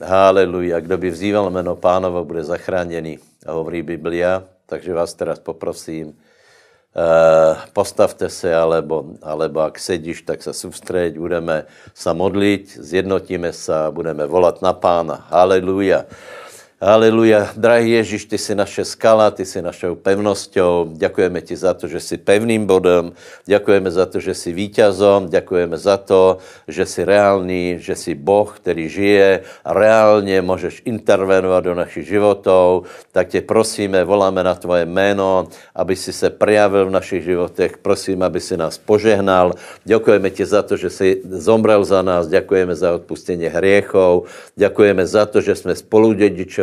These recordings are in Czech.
Haleluja. Kdo by vzýval jméno pánovo, bude zachráněný. A hovorí Biblia. Takže vás teraz poprosím, Uh, postavte se, alebo, alebo ak sedíš, tak se soustřeď, budeme se modlit, zjednotíme se budeme volat na pána. Haleluja. Aleluja. Drahý Ježíš, ty jsi naše skala, ty jsi našou pevnosťou. Děkujeme ti za to, že jsi pevným bodem. Děkujeme za to, že jsi vítězom. Děkujeme za to, že jsi reálný, že jsi Boh, který žije reálně můžeš intervenovat do našich životů. Tak tě prosíme, voláme na tvoje jméno, aby si se projavil v našich životech. Prosím, aby si nás požehnal. Děkujeme ti za to, že jsi zomrel za nás. Děkujeme za odpustění hriechov. Děkujeme za to, že jsme spolu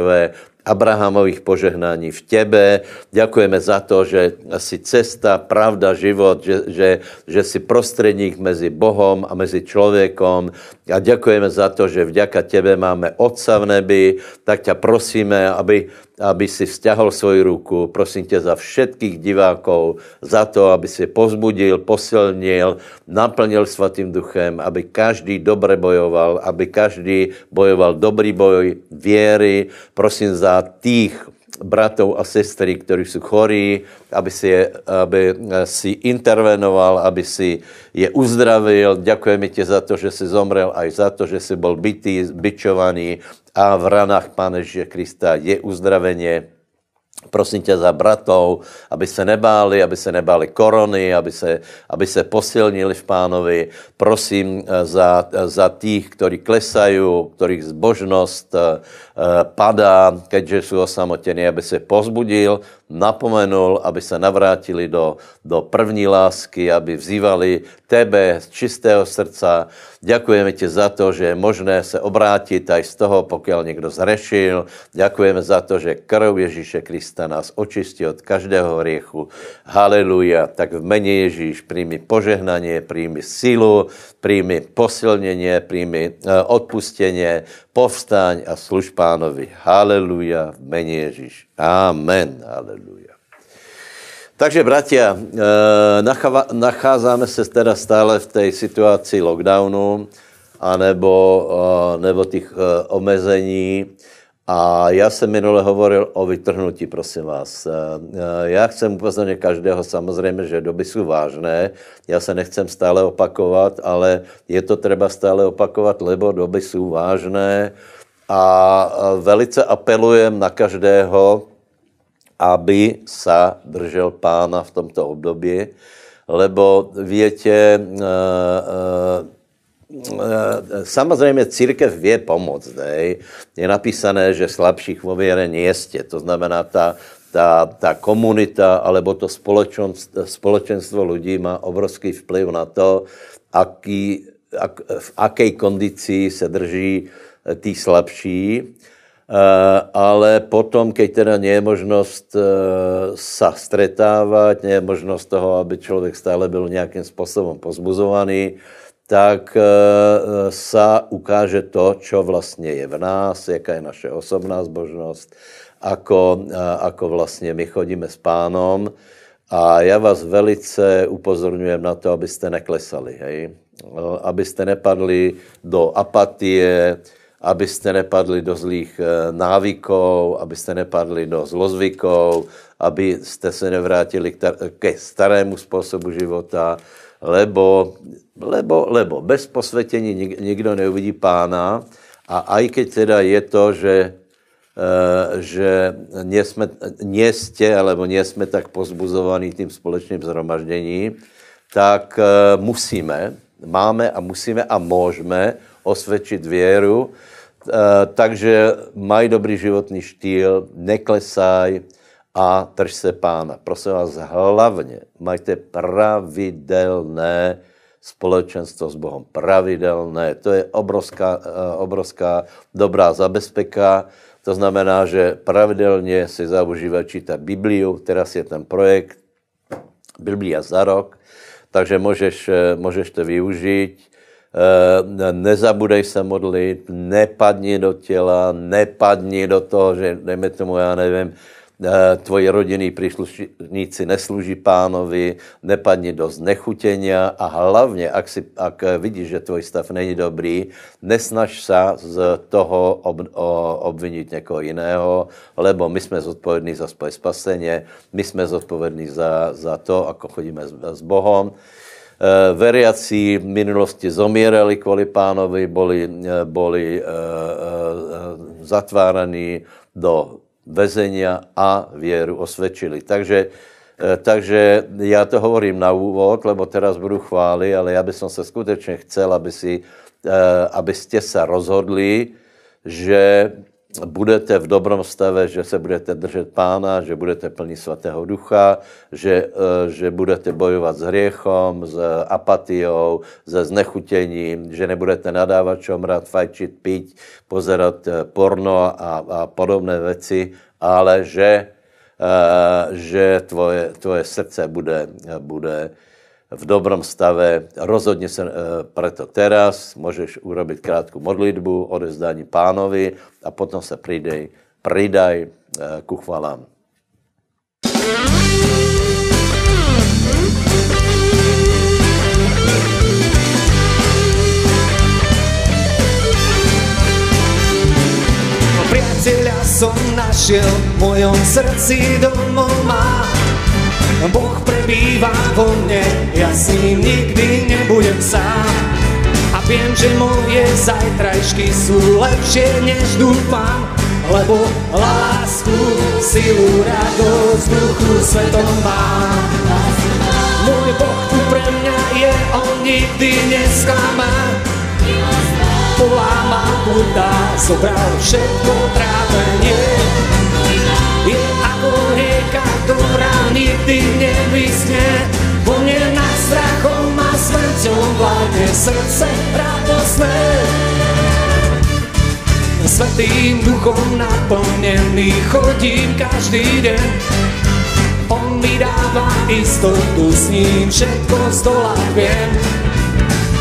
Ježíšové, Abrahamových požehnání v tebe. Děkujeme za to, že jsi cesta, pravda, život, že, že, že jsi prostředník mezi Bohom a mezi člověkom. A děkujeme za to, že vďaka tebe máme Otca v nebi. Tak tě prosíme, aby aby si vzťahol svoji ruku. Prosím tě za všetkých divákov, za to, aby si pozbudil, posilnil, naplnil svatým duchem, aby každý dobře bojoval, aby každý bojoval dobrý boj věry. Prosím za tých bratov a sestry, kteří jsou chorí, aby si, je, aby si intervenoval, aby si je uzdravil. Děkujeme ti za to, že jsi zomrel, aj za to, že jsi byl bytý, byčovaný a v ranách Pána Ježíše Krista je uzdraveně. Prosím tě za bratov, aby se nebáli, aby se nebáli korony, aby se, aby se posilnili v pánovi. Prosím eh, za, za tých, kteří klesají, kterých zbožnost eh, padá, keďže jsou osamotení, aby se pozbudil, napomenul, aby se navrátili do, do první lásky, aby vzývali tebe z čistého srdca. Děkujeme ti za to, že je možné se obrátit aj z toho, pokud někdo zrešil. Děkujeme za to, že krv Ježíše Krista nás očistí od každého hriechu. Haleluja. Tak v mene Ježíš príjmi požehnanie, príjmi sílu, príjmi posilnění, príjmi uh, odpustenie, povstaň a služ pánovi. Haleluja mene Ježíš. Amen. Haleluja. Takže, bratia, eh, nacházáme se teda stále v té situaci lockdownu, anebo, eh, nebo těch omezení. A já jsem minule hovoril o vytrhnutí, prosím vás. Já chcem upozornit každého, samozřejmě, že doby jsou vážné. Já se nechcem stále opakovat, ale je to třeba stále opakovat, lebo doby jsou vážné. A velice apelujem na každého, aby sa držel pána v tomto období, lebo větě, Eh, samozřejmě církev vě pomoct. Ne? Je napísané, že slabších vo věre nejistě. To znamená, ta, ta, ta komunita alebo to společenstvo, společenstvo lidí má obrovský vplyv na to, aký, ak, v jaké kondici se drží eh, tí slabší. Uh, ale potom, keď teda nie je možnost uh, sa stretávať, nie je možnost toho, aby člověk stále byl nějakým způsobem pozbuzovaný, tak eh, sa ukáže to, čo vlastně je v nás, jaká je naše osobná zbožnost, ako, eh, ako vlastně my chodíme s pánom. A já vás velice upozorňujem na to, abyste neklesali, hej? abyste nepadli do apatie, abyste nepadli do zlých eh, návykov, abyste nepadli do zlozvykov, abyste se nevrátili ke starému způsobu života, lebo, lebo, lebo bez posvětění nik, nikdo neuvidí pána. A aj keď teda je to, že, uh, že nie, jsme, nie ste, alebo nie jsme tak pozbuzovaní tím společným zhromažděním, tak uh, musíme, máme a musíme a můžeme osvědčit věru, uh, takže maj dobrý životní štýl, neklesaj, a drž se pána. Prosím vás, hlavně majte pravidelné společenstvo s Bohem. Pravidelné. To je obrovská, eh, obrovská dobrá zabezpeka. To znamená, že pravidelně si zaužívat čítat Bibliu. Teraz je ten projekt Biblia za rok, takže můžeš, eh, můžeš to využít. Eh, nezabudej se modlit, nepadni do těla, nepadni do toho, že dejme tomu, já nevím, tvoji rodinní příslušníci nesluží pánovi, nepadni do znechutenia a hlavně, ak, si, ak vidíš, že tvoj stav není dobrý, nesnaž se z toho ob, o, obvinit někoho jiného, lebo my jsme zodpovědní za svoje spaseně, my jsme zodpovědní za, za to, ako chodíme s, s Bohom. Eh, veriaci v minulosti zomírali kvůli pánovi, eh, uh, uh, zatváraní do vezenia a věru osvědčili. Takže, takže já to hovorím na úvod, lebo teraz budu chválit, ale já bych se skutečně chcel, aby, si, abyste se rozhodli, že budete v dobrom stave, že se budete držet pána, že budete plní svatého ducha, že, eh, že budete bojovat s hriechom, s apatiou, se znechutěním, že nebudete nadávat čomrat, fajčit, piť, pozerat eh, porno a, a podobné věci, ale že, eh, že tvoje, tvoje srdce bude, bude v dobrom stave. Rozhodně se e, preto teraz, můžeš urobit krátkou modlitbu, odezdání pánovi a potom se pridej, pridaj e, ku chvalám. Priateľa som našiel, v mojom srdci domov má Boh prebývá vo mne, ja s ním nikdy nebudem sám. A viem, že moje zajtrajšky sú lepšie, než dúfam, lebo lásku, silu, radosť, duchu svetom mám. Môj Boh tu pre mňa je, on nikdy nesklama. Polámal Buddha, zobral všetko trápenie. Je rieka, ktorá nikdy nevysne. Po mne nad strachom a smrťou vládne srdce radosné. Svetým duchom naplnený chodím každý deň. On mi dáva istotu, s ním všetko zdolať viem.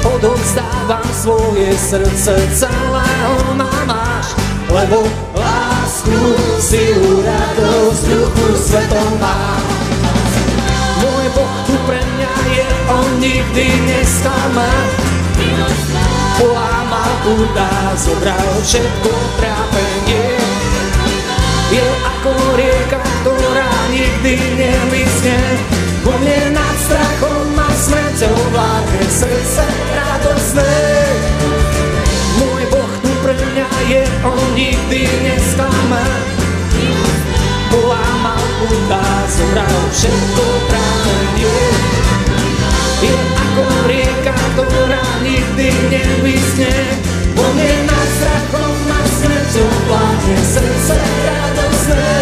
Odovzdávam svoje srdce, celého ma máš, lebo lásku, silu, radosť, duchu svetom mám. Môj Boh tu pre mňa je, on nikdy nesklama. Polámal púda, zobral všetko trápenie. Je ako rieka, ktorá nikdy nevyschne. Po mne nad strachom a smrťou vládne srdce radosné. Je, on nikdy nesklama. Polámal púda, zobral všetko trápenie. Je ako rieka, ktorá nikdy nevysne. Po mne nad strachom a smrťou vládne srdce radosné.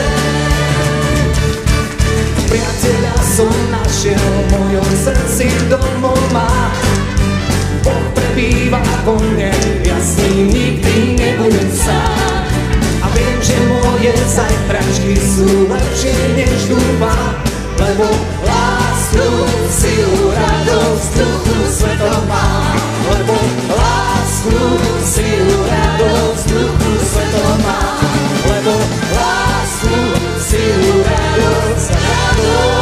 Priateľa som našiel, v mojom srdci domov má. Boh prebýva vo mne, ja s ním nikdy nebudem sám. A viem, že moje zajtračky sú lepšie, než dúfam, lebo lásku, silu, radosť, duchu svetom mám. Lebo lásku, silu, radosť, duchu svetom mám. Lebo lásku, silu, radosť, radosť.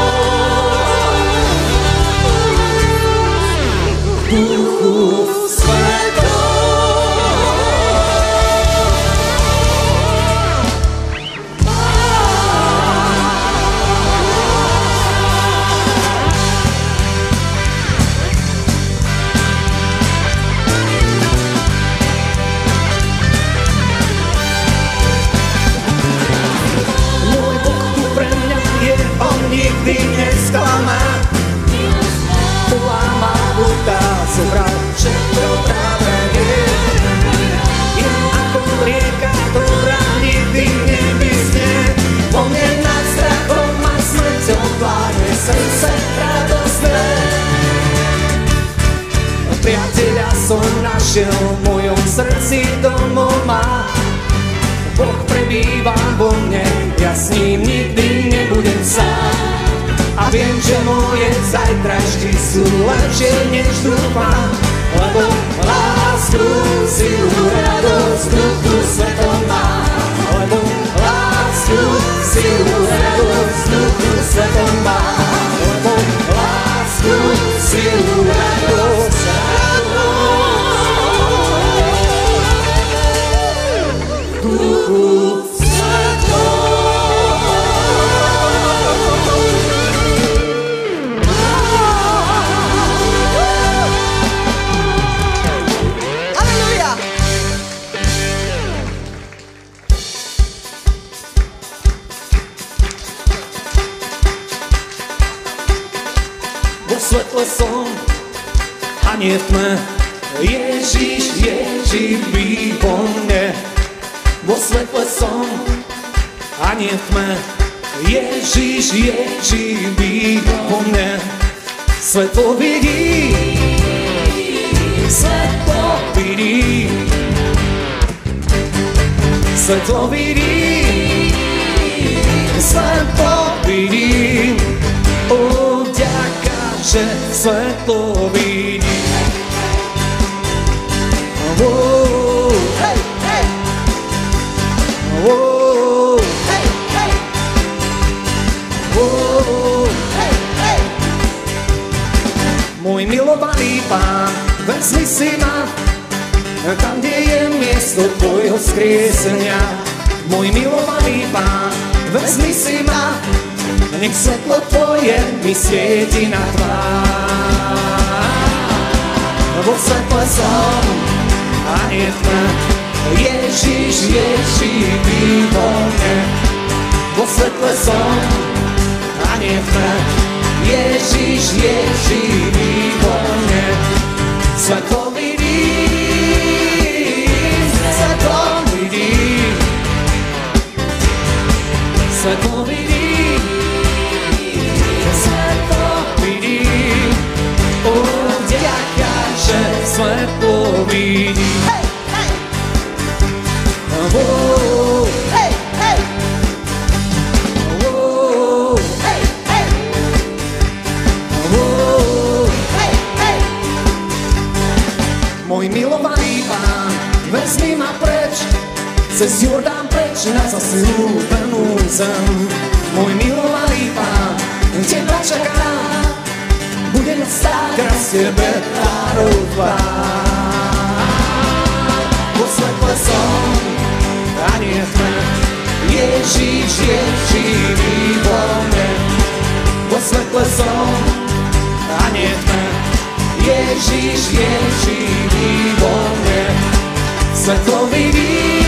Som našiel, v mojom srdci domov má. Boh prebýva vo mne, ja s ním nikdy nebudem sám. A viem, že moje zajtražky sú lepšie, než dúfam, lebo lásku, silu, radosť, duchu svetom mám. Lebo lásku, silu, radosť, svetle tme. Ježíš, Ježíš, by vo mne. Vo svetle som a nie v tme. Ježíš, Ježíš, by vo mne. Svetlo vidí, svetlo vidí, svetlo vidí, svetlo vidí. O, ďaká, že svetlo vidí. Vezmi si ma tam, kde je miesto tvojho skriesenia. Môj milovaný pán, vezmi si ma, nech svetlo tvoje mi svieti na tvár. Vo svetle som a nie v tme, Ježíš, Ježíš, ty vo mne. Vo svetle som a nie v tme, Ježíš, Ježíš, ty vo mne. Svakom vidim, svakom vidim, svakom vidim. Cez Jordán preč na zasľúbenú zem. Môj milovaný pán, budem stáť raz tebe tvárou tvár. Vo svetle som, a nie v tme, Ježíš je živý vo mne. Svetle som, a nie v tme, Ježíš je živý vo mne. Svetlo vidím,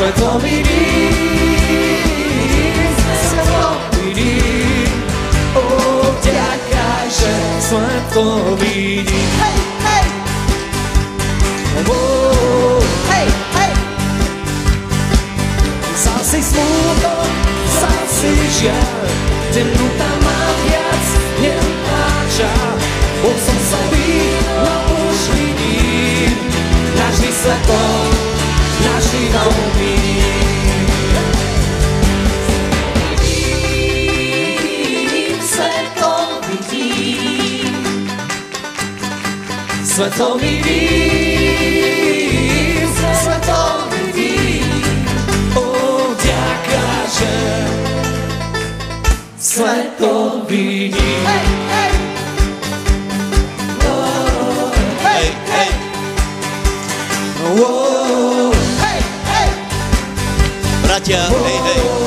svetlo vidím, svetlo vidím. O, vďaka, že svetlo vidím. Hey, hey, Oh, hey, hey. Vzal si smútok, vzal si žiaľ, má viac nepáča. Bol som slabý, no už vidím, navždy svetlo, navždy nový. Svetlo vidím, Svetlo vidím, svetlo vidím, o vďaka, že svetlo vidím. hey, hey, Hej, Bratia, hej, hej.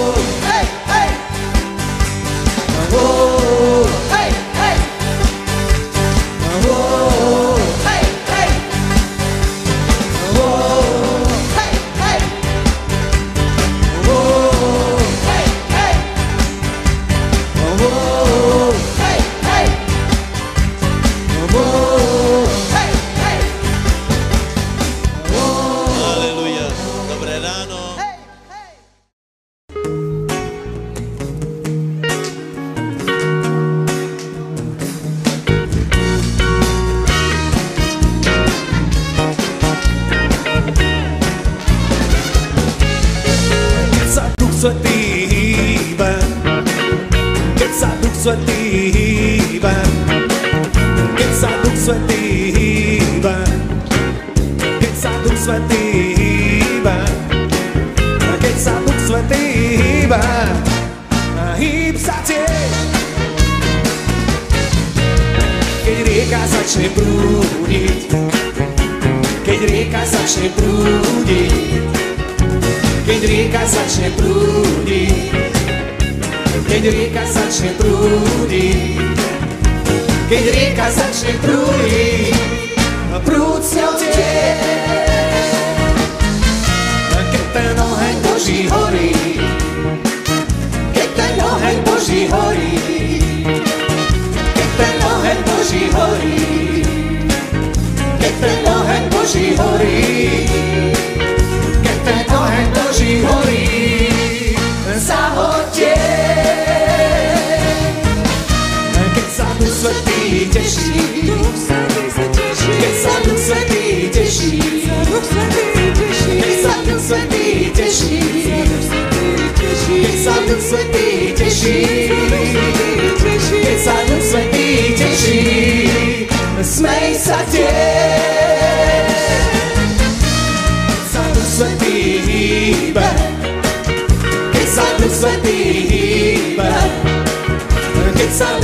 Keď sa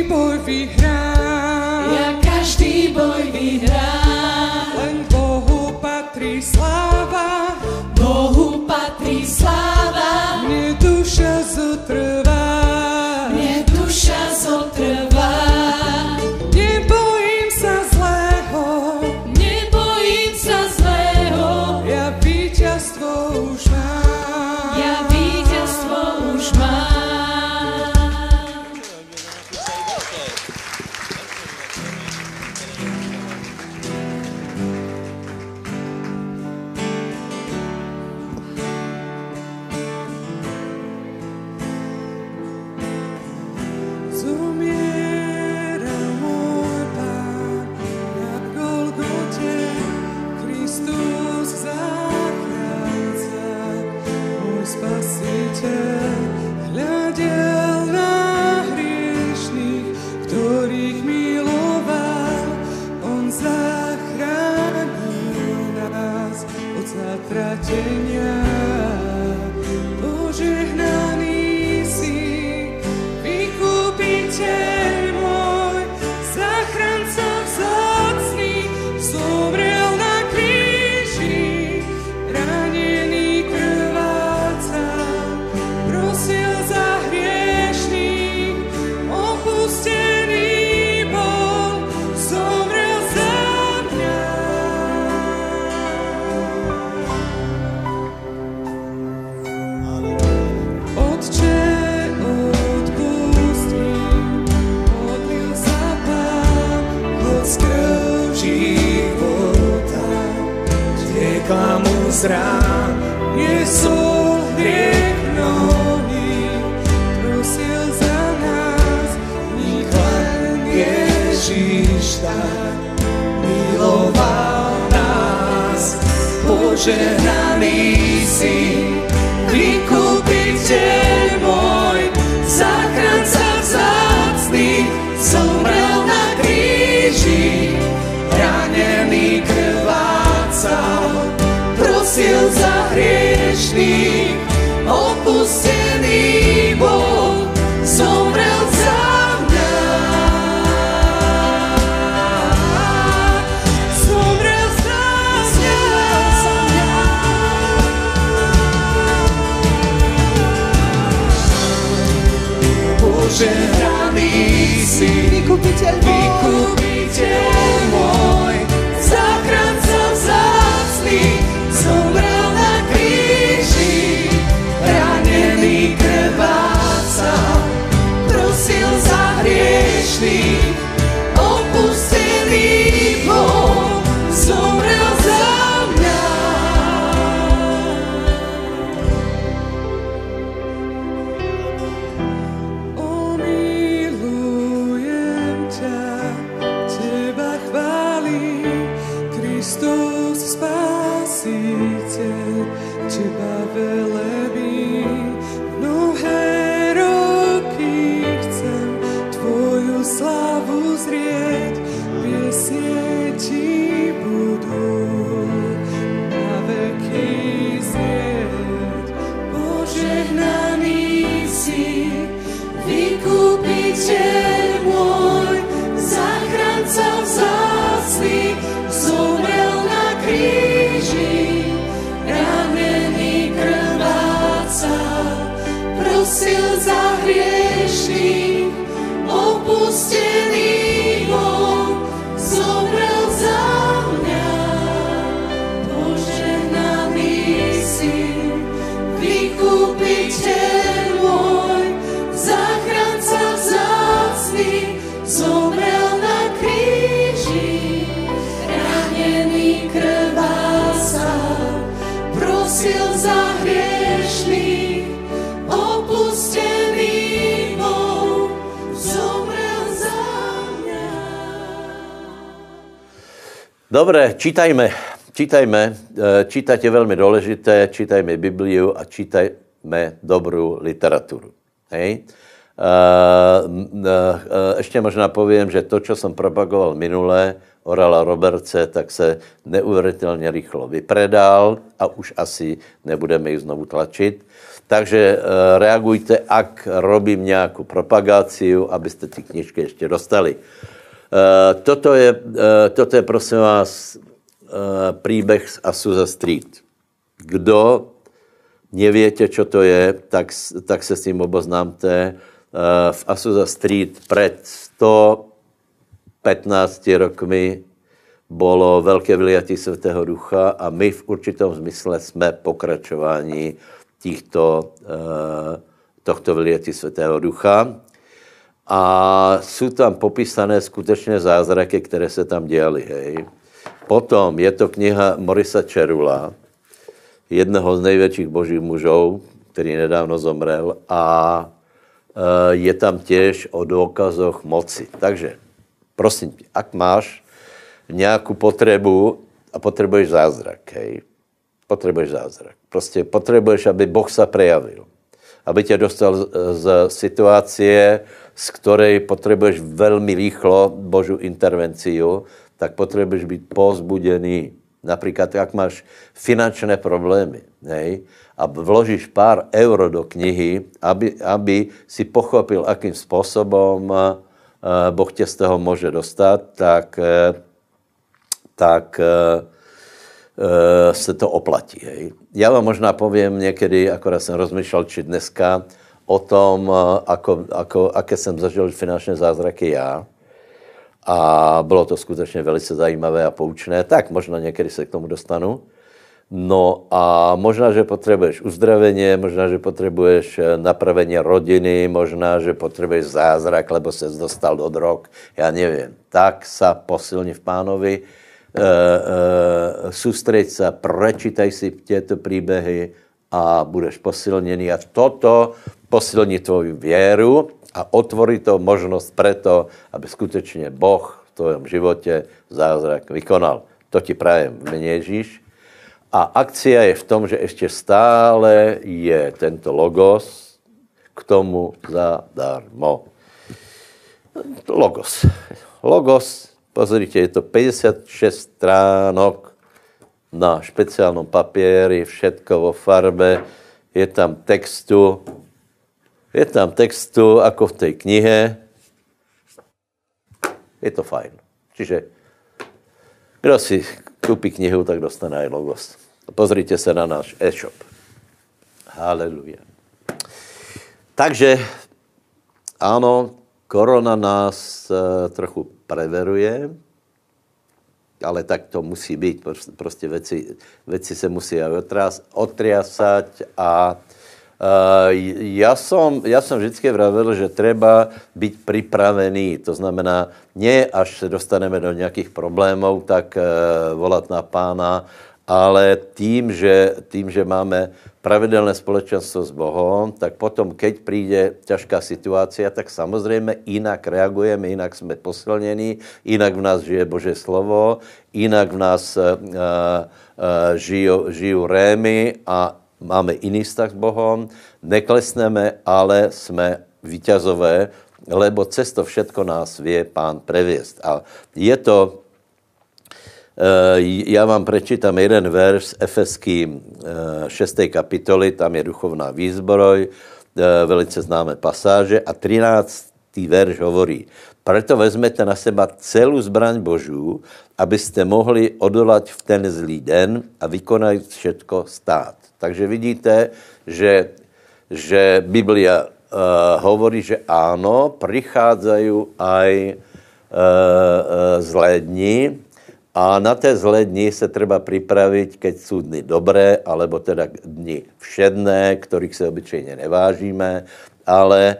boj vyhrám. Ja každý boj vyhrám. Len Bohu patrí sláva. Bohu patrí sláva. Mne duša zotrvá. mi krvácal, prosil za hriešných, odpustil Dobre, čítajme, čítajme, eh, čítat je velmi důležité, čítajme Bibliu a čítajme dobrou literaturu. Hej? Eh, eh, ještě možná povím, že to, co jsem propagoval minule, Orala Roberce, tak se neuvěřitelně rychlo vypredal a už asi nebudeme ji znovu tlačit. Takže reagujte, ak robím nějakou propagaci, abyste ty knižky ještě dostali. E, toto, je, e, toto je, prosím vás, příběh z Asusa Street. Kdo nevětě, čo to je, tak, tak se s tím oboznámte. V Asusa Street před 115 rokmi bylo velké vyliatí Svatého Ducha a my v určitom zmysle jsme pokračování těchto, tohto vyliatí Svatého Ducha. A jsou tam popísané skutečné zázraky, které se tam dělaly. Hej. Potom je to kniha Morisa Čerula, jednoho z největších božích mužů, který nedávno zomrel a e, je tam těž o důkazoch moci. Takže, prosím tě, ak máš nějakou potřebu a potřebuješ zázrak, hej, potřebuješ zázrak. Prostě potřebuješ, aby Boh se prejavil. Aby tě dostal z situace, z které potřebuješ velmi rychlo Božu intervenciu, tak potřebuješ být pozbudený. Například, jak máš finančné problémy, nej, a vložíš pár euro do knihy, aby, aby si pochopil, akým způsobem uh, Boh tě z toho může dostat, tak, uh, tak uh, se to oplatí. Hej. Já vám možná povím někdy, akorát jsem rozmýšlel, či dneska, o tom, ako, ako, aké jsem zažil finančné zázraky já a bylo to skutečně velice zajímavé a poučné, tak možná někdy se k tomu dostanu. No a možná, že potřebuješ uzdravení, možná, že potřebuješ eh, napravení rodiny, možná, že potřebuješ zázrak, lebo se dostal do drog, já nevím. Tak sa posilni v pánovi, e, e, soustřeď se, prečítaj si těto příběhy a budeš posilněný. A toto posilní tvoji věru a otvorí to možnost preto, aby skutečně Boh v tvojom životě zázrak vykonal. To ti prajem v Ježíš. A akcia je v tom, že ještě stále je tento logos k tomu zadarmo. Logos. Logos, pozrite, je to 56 stránok na špeciálnom papieri, všetko vo farbe, je tam textu, je tam textu, ako v tej knihe. Je to fajn. Čiže kdo si kúpi knihu, tak dostane aj logos. Pozrite se na náš e-shop. Haleluja. Takže, ano, korona nás uh, trochu preveruje, ale tak to musí být. Prostě věci, věci se musí otriasať a Uh, já jsem, já jsem vždycky vravil, že treba být připravený, to znamená, ne až se dostaneme do nějakých problémů, tak uh, volat na pána, ale tím, že, tím, že máme pravidelné společenstvo s Bohom, tak potom, keď přijde ťažká situace, tak samozřejmě jinak reagujeme, jinak jsme posilnění, jinak v nás žije Bože slovo, jinak v nás uh, uh, žijou, žijou rémy a máme jiný vztah s Bohom, neklesneme, ale jsme víťazové, lebo cesto všetko nás vie pán previesť. A je to, eh, já vám prečítám jeden verš z Efeským 6. kapitoly, tam je duchovná výzbroj, eh, velice známé pasáže a 13. verš hovorí, proto vezmete na seba celou zbraň Božů, abyste mohli odolať v ten zlý den a vykonat všetko stát. Takže vidíte, že, že Biblia uh, hovorí, že áno, prichádzajú aj uh, uh, zlé a na té zlé se treba připravit, keď jsou dny dobré, alebo teda dny všedné, kterých se obyčejně nevážíme, ale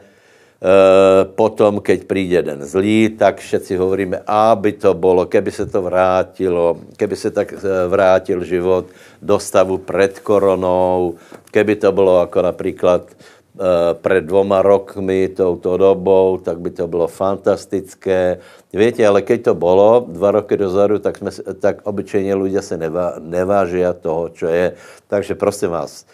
potom, keď přijde den zlý, tak všetci hovoríme, aby to bylo, keby se to vrátilo, keby se tak eh, vrátil život do stavu před koronou, keby to bylo jako například eh, před dvoma rokmi touto dobou, tak by to bylo fantastické. Víte, ale keď to bylo dva roky dozadu, tak, jsme, tak obyčejně lidé se nevá, neváží toho, čo je. Takže prosím vás,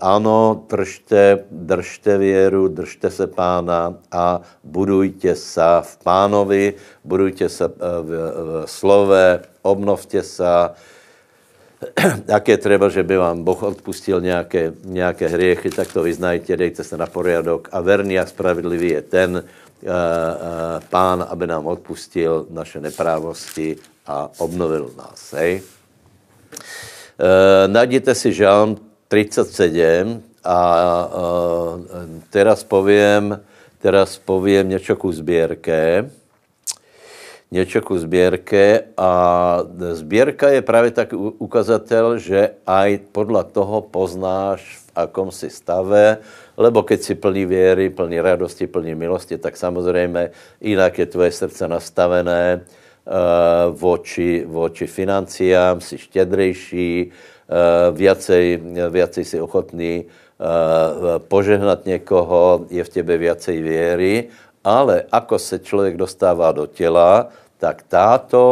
ano, držte, držte věru, držte se pána a budujte se v pánovi, budujte se v, v slove, obnovte se, jak je třeba, že by vám Boh odpustil nějaké, nějaké hriechy, tak to vyznajte, dejte se na poriadok a verný a spravedlivý je ten uh, uh, pán, aby nám odpustil naše neprávosti a obnovil nás. Hej? Uh, najděte si žalm 37 a teraz povím, teraz povím něco ku sběrke. Něco ku sběrke a sběrka je právě tak ukazatel, že aj podle toho poznáš, v akom si stave, lebo keď si plný věry, plný radosti, plný milosti, tak samozřejmě jinak je tvoje srdce nastavené uh, voči, voči financiám, si štědrejší, viacej, viacej si ochotný uh, požehnat někoho, je v tebe viacej věry, ale ako se člověk dostává do těla, tak táto,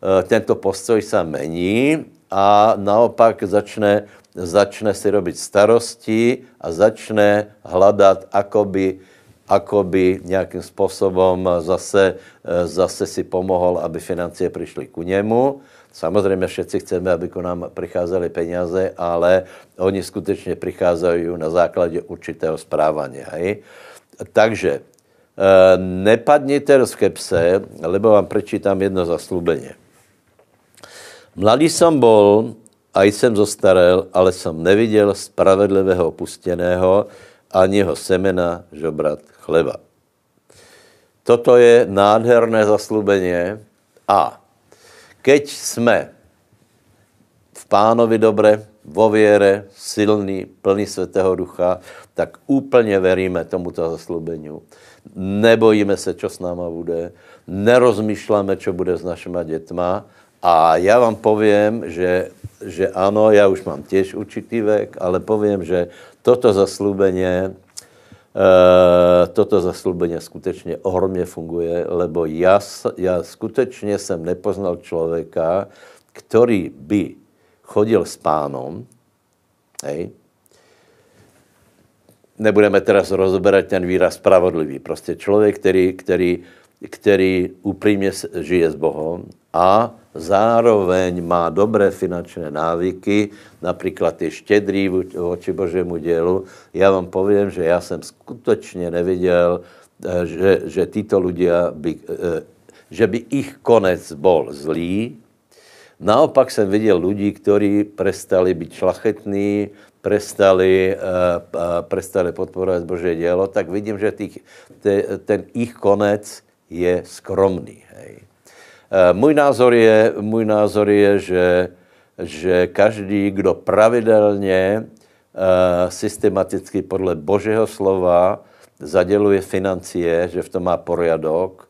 eh, tento postoj se mení a naopak začne, začne si robiť starosti a začne hledat, akoby, akoby nějakým způsobem zase, eh, zase si pomohol, aby financie přišly ku němu. Samozřejmě všetci chceme, aby k nám přicházely peníze, ale oni skutečně přicházejí na základě určitého správání. Hej? Takže Eh, nepadněte do skepse, lebo vám prečítám jedno zaslúbenie. Mladý jsem bol, a jsem zostarel, ale jsem neviděl spravedlivého opusteného ani jeho semena žobrat chleba. Toto je nádherné zaslúbenie a keď jsme v pánovi dobre, vo věre, silný, plný svatého ducha, tak úplně veríme tomuto zaslúbeniu nebojíme se, co s náma bude, nerozmýšláme, co bude s našima dětma. A já vám povím, že, že ano, já už mám těž určitý vek, ale povím, že toto zaslúbeně, uh, toto zaslúbeně skutečně ohromně funguje, lebo já, já skutečně jsem nepoznal člověka, který by chodil s pánom, hej, nebudeme teraz rozoberat ten výraz spravodlivý. Prostě člověk, který, který, který upřímně žije s Bohem a zároveň má dobré finančné návyky, například je štědrý voči Božému dělu. Já vám povím, že já jsem skutečně neviděl, eh, že, že títo ľudia by, eh, že by ich konec bol zlý. Naopak jsem viděl lidi, kteří prestali být šlachetní, prestali, prestali podporovat Boží dělo, tak vidím, že tých, te, ten ich konec je skromný. Uh, můj, názor je, můj názor je, že, že každý, kdo pravidelně uh, systematicky podle Božího slova zaděluje financie, že v tom má poriadok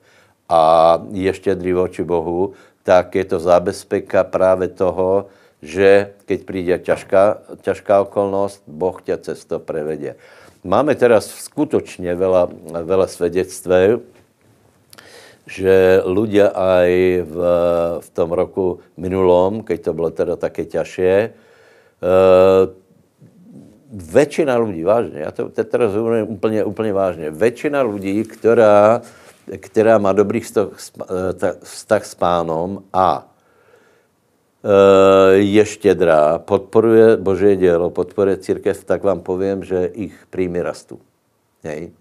a je štědrý voči Bohu, tak je to zábezpeka právě toho, že keď přijde ťažká, ťažká okolnost, Boh tě cesto prevedě. Máme teraz skutočně veľa, veľa svedectví, že ľudia aj v, v tom roku minulom, keď to bylo teda také ťažšie, e, väčšina ľudí, vážně, já to teraz hovorím úplně, úplně vážně, väčšina lidí, která, která má dobrý vztah, vztah s pánom a Eh, je štědrá, podporuje Boží dělo, podporuje církev, tak vám povím, že jich příjmy rastou. Hej.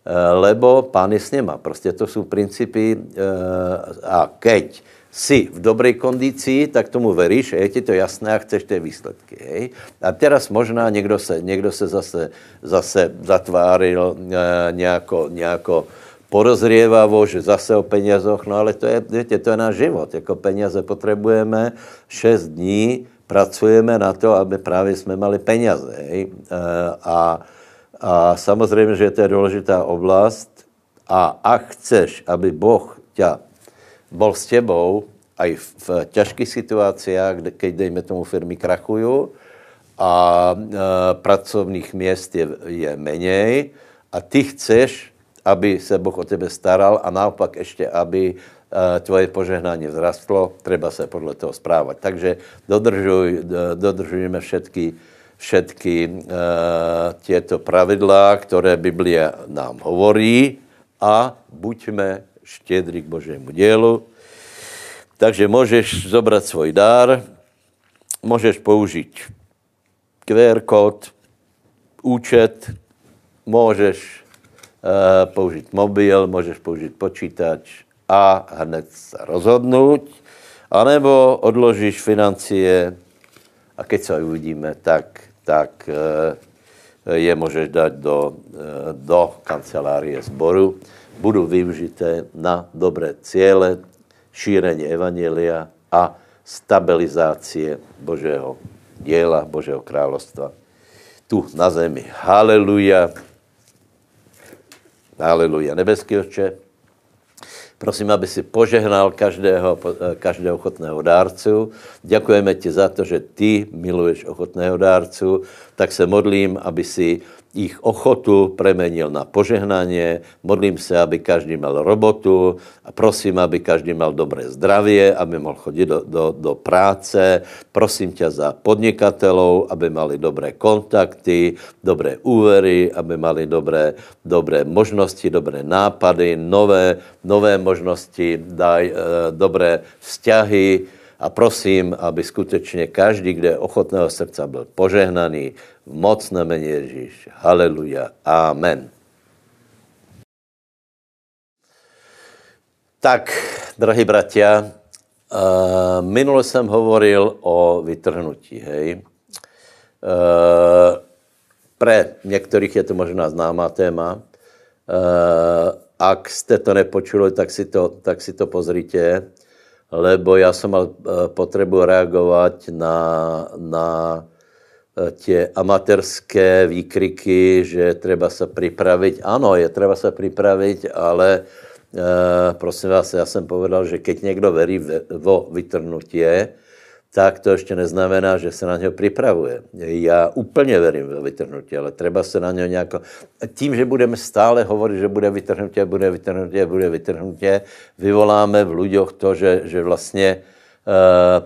Eh, lebo pán je s něma. Prostě to jsou principy eh, a keď si v dobré kondici, tak tomu veríš, je ti to jasné a chceš ty výsledky. Hej? A teraz možná někdo se, někdo se zase, zase zatváril nějako, nějako porozrievavo, že zase o penězoch, no ale to je, víte, to je náš život. Jako peněze potřebujeme 6 dní, pracujeme na to, aby právě jsme mali peněze. Hej? A, a samozřejmě, že to je důležitá oblast a ak chceš, aby Boh tě bol s tebou, aj v těžkých situacích, keď dejme tomu firmy krachují a e, pracovních měst je, je menej a ty chceš aby se Boh o tebe staral a naopak ještě, aby eh, tvoje požehnání vzrastlo, treba se podle toho správat. Takže dodržuj, dodržujeme všetky, všetky e, tieto pravidlá, ktoré Biblia nám hovorí a buďme štedri k Božiemu dielu. Takže môžeš zobrať svoj dar, môžeš použiť QR kód, účet, môžeš e, použiť mobil, môžeš použiť počítač a hned sa rozhodnúť, anebo odložíš financie a keď sa uvidíme, tak tak eh, je můžeš dát do, eh, do kancelárie zboru. Budou využité na dobré cíle, šíření evanília a stabilizácie Božího děla, Božího královstva. Tu na zemi. Haleluja. Haleluja. Nebeský oče, Prosím, aby si požehnal každého, eh, každého ochotného dárcu. Děkujeme ti za to, že ty miluješ ochotného dárcu. Tak se modlím, aby si ich ochotu premenil na požehnanie. Modlím se, aby každý mal robotu a prosím, aby každý mal dobré zdravie, aby mohl chodit do, do, do práce. Prosím tě za podnikatelů, aby mali dobré kontakty, dobré úvery, aby mali dobré, dobré možnosti, dobré nápady, nové, nové možnosti, daj e, dobré vzťahy, a prosím, aby skutečně každý, kde ochotného srdca byl požehnaný, moc na mene Ježíš. Haleluja. Amen. Tak, drahí bratia, uh, minule jsem hovoril o vytrhnutí, hej. Uh, pre některých je to možná známá téma. Uh, ak jste to nepočuli, tak si to, tak si to pozrite lebo já jsem mal potřebu reagovat na, na tie amatérské výkriky, že treba se připravit. Ano, je treba se připravit, ale e, prosím vás, já jsem povedal, že keď někdo verí vo vytrnutie, tak to ještě neznamená, že se na něho připravuje. Já úplně verím ve vytrhnutí, ale třeba se na něho nějak... Tím, že budeme stále hovorit, že bude vytrhnutí, bude vytrhnutí, bude vytrhnutí, vyvoláme v lidech to, že, že vlastně uh,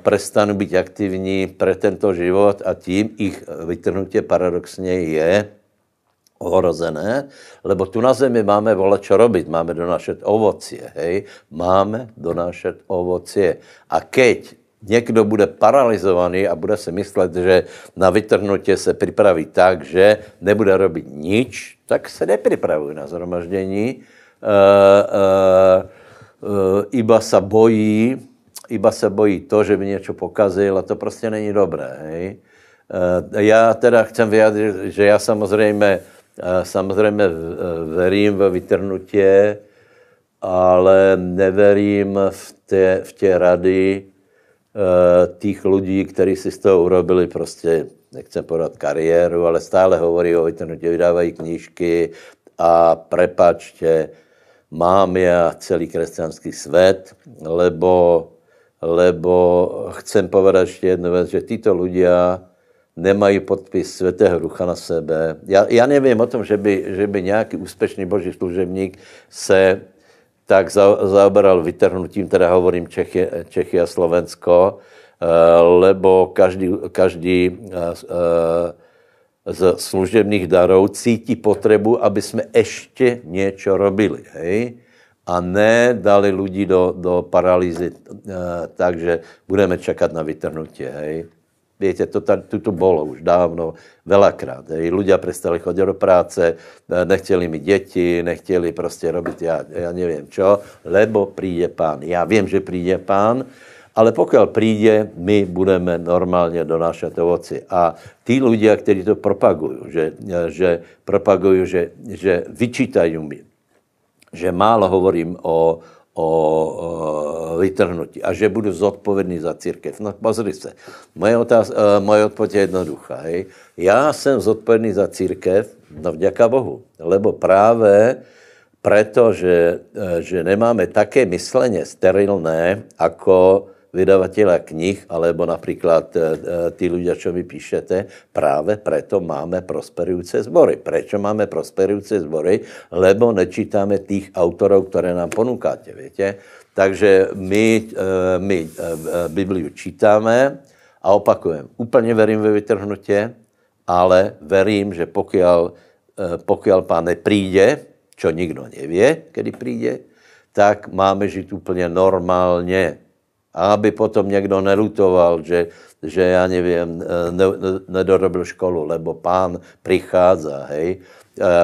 prestanou být aktivní pre tento život a tím ich vytrhnutí paradoxně je ohrozené, lebo tu na zemi máme vole čo robiť, máme donášet ovocie, hej, máme donášet ovocie. A keď někdo bude paralizovaný a bude si myslet, že na vytrhnutě se připraví tak, že nebude robit nič, tak se nepřipravuje na zhromaždění, e, e, e, iba se bojí, iba se bojí to, že by něco pokazil a to prostě není dobré. Hej? E, já teda chcem vyjádřit, že já samozřejmě, e, samozřejmě verím ve vytrhnutě, ale neverím v té, v tě rady, Eh, tých lidí, kteří si z toho urobili prostě, nechcem podat kariéru, ale stále hovorí o vytrhnutí, vydávají knížky a prepačte, mám já celý křesťanský svět, lebo, lebo chcem povedat ještě jednu věc, že tyto ľudia nemají podpis Svatého Ducha na sebe. Já, já nevím o tom, že by, že by nějaký úspěšný boží služebník se tak zaoberal vytrhnutím, teda hovorím Čechy, Čechy a Slovensko, eh, lebo každý, každý eh, z služebných darů cítí potřebu, aby jsme ještě něco robili. Hej? A ne dali lidi do, do paralýzy, takže budeme čekat na vytrhnutí. Hej? Víte, to tady, tu bylo už dávno, velakrát. Ľudia prestali chodit do práce, nechtěli mít děti, nechtěli prostě robit, já, já nevím čo, lebo přijde pán. Já vím, že přijde pán, ale pokud přijde, my budeme normálně donášet ovoci. A tí ľudia, kteří to propagují, že, že propagují, že, že vyčítají mi, že málo hovorím o, o, o vytrhnutí a že budu zodpovědný za církev. No pozri se, moje, otáz, uh, moje odpověď je jednoduchá. Hej. Já jsem zodpovědný za církev, no vďaka Bohu, lebo právě preto, že, uh, že nemáme také mysleně sterilné, jako vydavatelé knih, alebo například e, ty ľudia, čo vy píšete, právě preto máme prosperujúce zbory. Prečo máme prosperujúce zbory? Lebo nečítáme tých autorov, které nám ponúkáte, viete? Takže my, e, my e, Bibliu čítáme a opakujem, úplně verím ve vytrhnutě, ale verím, že eh, pokiaľ pán nepríde, čo nikdo nevie, kedy príde, tak máme žiť úplně normálně. A aby potom někdo nelutoval, že, že já nevím, ne, ne, nedorobil školu, lebo pán prichádza, hej, e,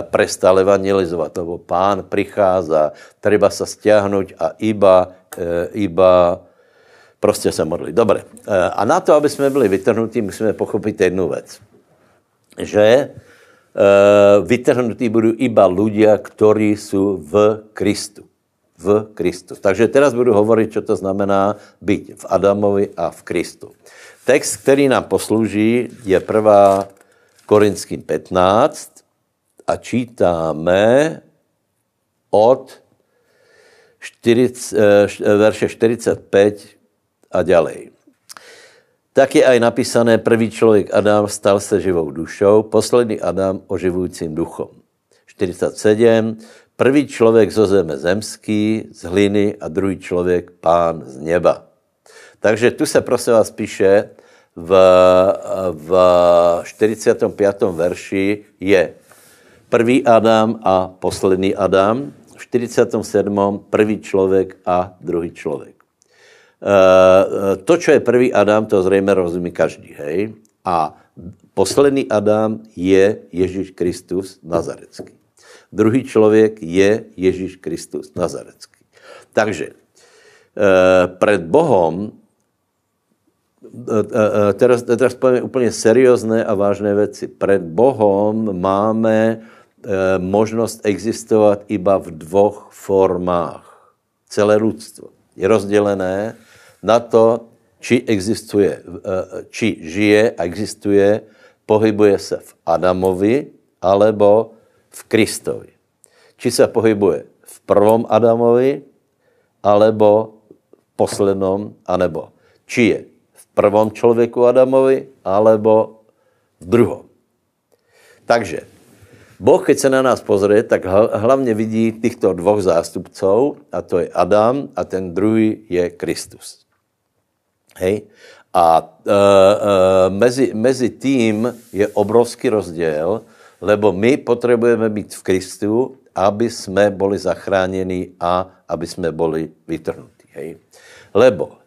prestal evangelizovat, lebo pán prichádza, treba sa stiahnuť a iba, e, iba prostě se modlit. Dobre. E, a na to, aby jsme byli vytrhnutí, musíme pochopit jednu věc. Že vytrhnutí budou iba ľudia, ktorí sú v Kristu v Kristu. Takže teraz budu hovorit, co to znamená být v Adamovi a v Kristu. Text, který nám poslouží, je 1. Korinským 15 a čítáme od 40, eh, verše 45 a ďalej. Tak je aj napísané, prvý člověk Adam stal se živou dušou, poslední Adam oživujícím duchom. 47. Prvý člověk zo zeme zemský, z hliny a druhý člověk pán z neba. Takže tu se prosím vás píše v, v 45. verši je prvý Adam a poslední Adam, v 47. prvý člověk a druhý člověk. E, to, čo je prvý Adam, to zřejmě rozumí každý, hej? A poslední Adam je Ježíš Kristus Nazarecký. Druhý člověk je Ježíš Kristus Nazarecký. Takže e, před Bohem, e, teraz, teraz povíme úplně seriózné a vážné věci. Před Bohem máme možnost existovat iba v dvoch formách. Celé lidstvo je rozdělené na to, či existuje, či žije a existuje, pohybuje se v Adamovi, alebo v Kristovi. Či se pohybuje v prvom Adamovi, alebo v poslednom, anebo či je v prvom člověku Adamovi, alebo v druhom. Takže Boh, keď se na nás pozrie, tak hlavně vidí těchto dvoch zástupců, a to je Adam a ten druhý je Kristus. Hej? A e, e, mezi, mezi tím je obrovský rozdíl, lebo my potřebujeme být v Kristu, aby jsme byli zachráněni a aby jsme byli vytrhnutí. Hej? Lebo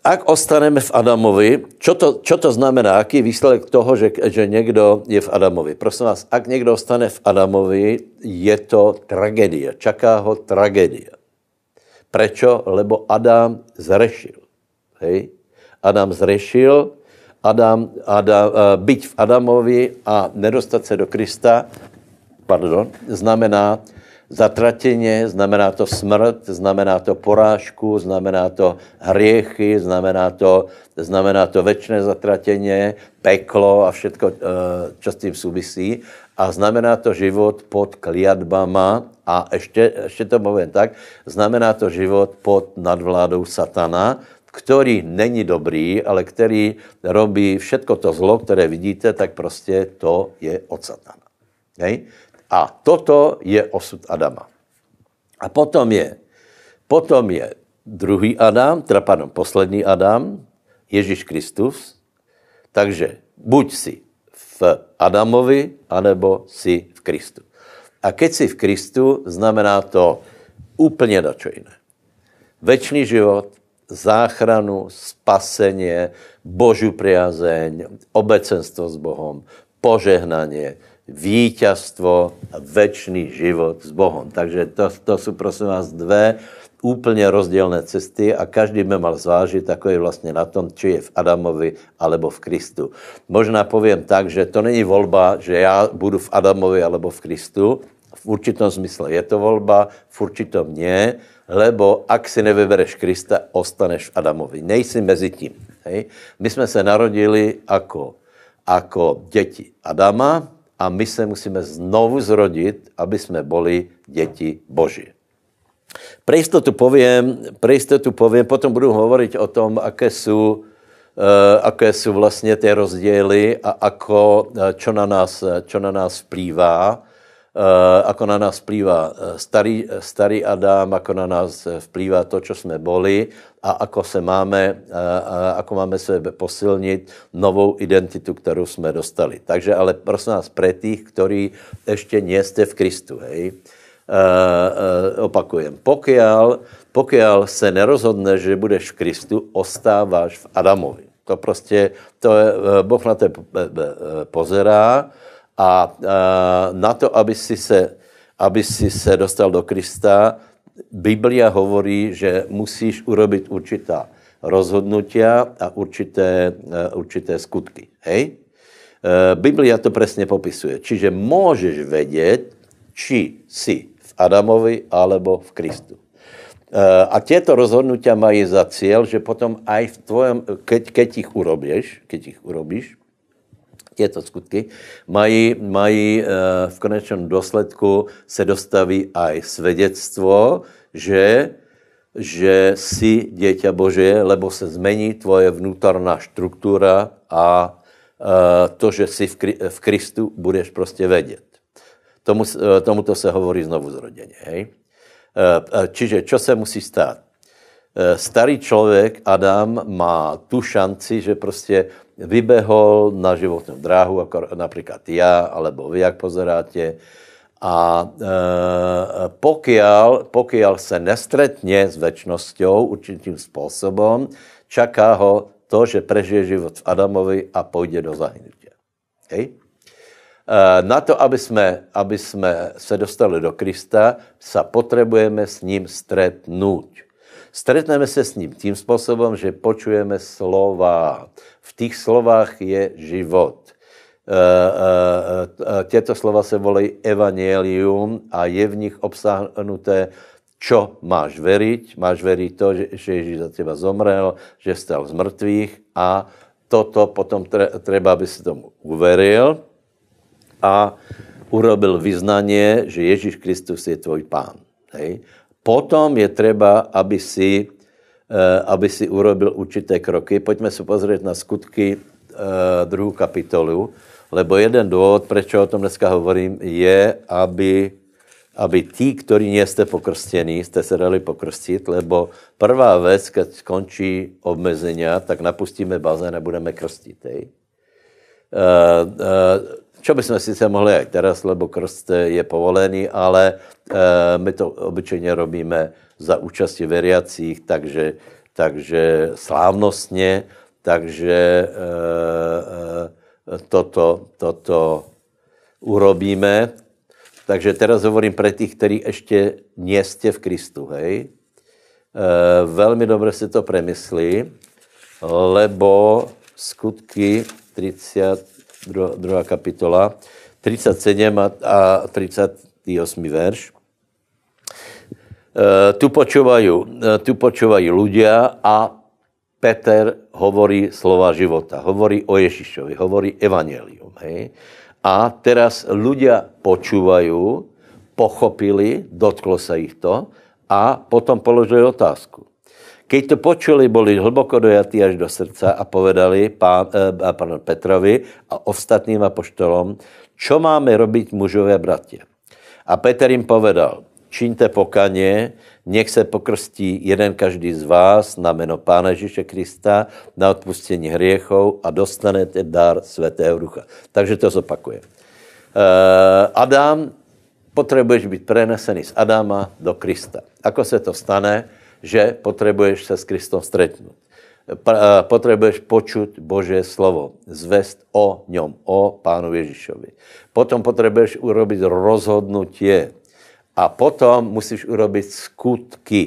ak ostaneme v Adamovi, čo to, čo to znamená? Aký je výsledek toho, že, že někdo je v Adamovi? Prosím vás, ak někdo ostane v Adamovi, je to tragédia. Čaká ho tragédia. Prečo? Lebo Adam zrešil. Hej? Adam zrešil Adam, Adam, eh, byť v Adamovi a nedostat se do Krista, pardon, znamená zatratěně, znamená to smrt, znamená to porážku, znamená to hriechy, znamená to, znamená to večné zatratěně, peklo a všetko, eh, čo s tím souvisí. A znamená to život pod kliatbama a ještě, ještě to povím tak, znamená to život pod nadvládou satana, který není dobrý, ale který robí všetko to zlo, které vidíte, tak prostě to je od satana. Hej? A toto je osud Adama. A potom je, potom je druhý Adam, teda pardon, poslední Adam, Ježíš Kristus. Takže buď si v Adamovi, anebo si v Kristu. A keď si v Kristu, znamená to úplně dačo jiné. Večný život, záchranu, spasenie, Božu priazeň, obecenstvo s Bohom, požehnanie, víťazstvo a večný život s Bohom. Takže to, to jsou prosím vás dvě úplně rozdílné cesty a každý by mal zvážit, ako je vlastně na tom, či je v Adamovi alebo v Kristu. Možná povím tak, že to není volba, že já budu v Adamovi alebo v Kristu. V určitom smysle je to volba, v určitom nie lebo ak si nevybereš Krista, ostaneš v Adamovi. Nejsi mezi tím. Hej? My jsme se narodili jako, jako děti Adama a my se musíme znovu zrodit, aby jsme byli děti Boží. Pre istotu poviem, pre poviem, potom budu hovoriť o tom, aké sú, uh, aké sú vlastne tie rozdiely a ako, uh, čo, na nás, čo na nás vplývá ako na nás vplýva eh, starý, starý Adam, ako na nás vplýva to, čo jsme boli a ako se máme, ako máme sebe posilnit novou identitu, kterou jsme dostali. Takže ale prosím nás, pre tých, ktorí ešte nie ste v Kristu, hej, opakujem, pokiaľ, pokiaľ se nerozhodne, že budeš v Kristu, ostáváš v Adamovi. To prostě, to je, Boh na to pozerá a na to, aby si se, aby si se dostal do Krista, Biblia hovorí, že musíš urobit určitá rozhodnutia a určité, určité skutky. Hej? Biblia to presne popisuje. Čiže môžeš vedieť, či si v Adamovi alebo v Kristu. A tieto rozhodnutia mají za cieľ, že potom aj v tvojom, keď, keď ich urobíš, keď ich urobíš, tieto skutky, mají, mají v konečnom dôsledku se dostaví aj svedectvo, že, že si dieťa Bože, lebo se zmení tvoje vnútorná štruktúra a to, že si v Kristu budeš prostě vědět. Tomu, tomuto se hovorí znovu zrodeně. Hej? Čiže čo se musí stát? Starý člověk, Adam, má tu šanci, že prostě vybehol na životnou dráhu, jako například já, alebo vy, jak pozeráte, a e, pokiaľ, pokiaľ se nestretne s väčšnosťou určitým spôsobom, čaká ho to, že prežije život v Adamovi a pôjde do zahynutia. Hej? E, na to, aby jsme, aby jsme se dostali do Krista, sa potrebujeme s ním stretnúť. Stretneme se s ním tím způsobem, že počujeme slova. V těch slovách je život. Eh, eh, eh, Těto slova se volají evangelium a je v nich obsahnuté, čo máš veriť. Máš veriť to, že Ježíš za teba zomrel, že stal z mrtvých a toto potom treba, aby si tomu uveril a urobil vyznanie, že Ježíš Kristus je tvoj pán. Hej. Potom je treba, aby si, aby si urobil určité kroky. Pojďme se pozrieť na skutky druhou kapitolu, lebo jeden důvod, proč o tom dneska hovorím, je, aby, aby tí, ktorí nie ste pokrstení, ste se dali pokrstit, lebo prvá vec, keď skončí obmezenia, tak napustíme bazén a budeme krstit. Hej. Uh, uh, čo by sme sice mohli aj teraz, lebo krst je povolený, ale uh, my to obyčejně robíme za účasti veriacích, takže, takže slávnostně, takže uh, uh, toto, toto urobíme. Takže teraz hovorím pre tých, ktorí ešte nie ste v Kristu, hej. E, dobre si to premyslí, lebo skutky 32. kapitola, 37 a 38 verš. E, tu počúvajú, e, tu počúvajú ľudia a Peter hovorí slova života, hovorí o Ježišovi, hovorí evangelium. Hej? A teraz ľudia počúvajú, pochopili, dotklo sa ich to a potom položili otázku. Keď to počuli, boli hlboko dojatí až do srdca a povedali pán, eh, pán Petrovi a ostatným apoštolom, čo máme robiť mužové bratia. A Petr im povedal, čiňte pokanie, nech se pokrstí jeden každý z vás na jméno Pána Ježíše Krista na odpustění hriechov a dostanete dar Svatého Ducha. Takže to zopakuje. Eh, Adam, potřebuješ být prenesený z Adama do Krista. Ako se to stane, že potřebuješ se s Kristom stretnout? Eh, potřebuješ počuť Božie slovo, zvest o něm, o Pánu Ježíšovi. Potom potřebuješ urobiť rozhodnutie, a potom musíš urobiť skutky.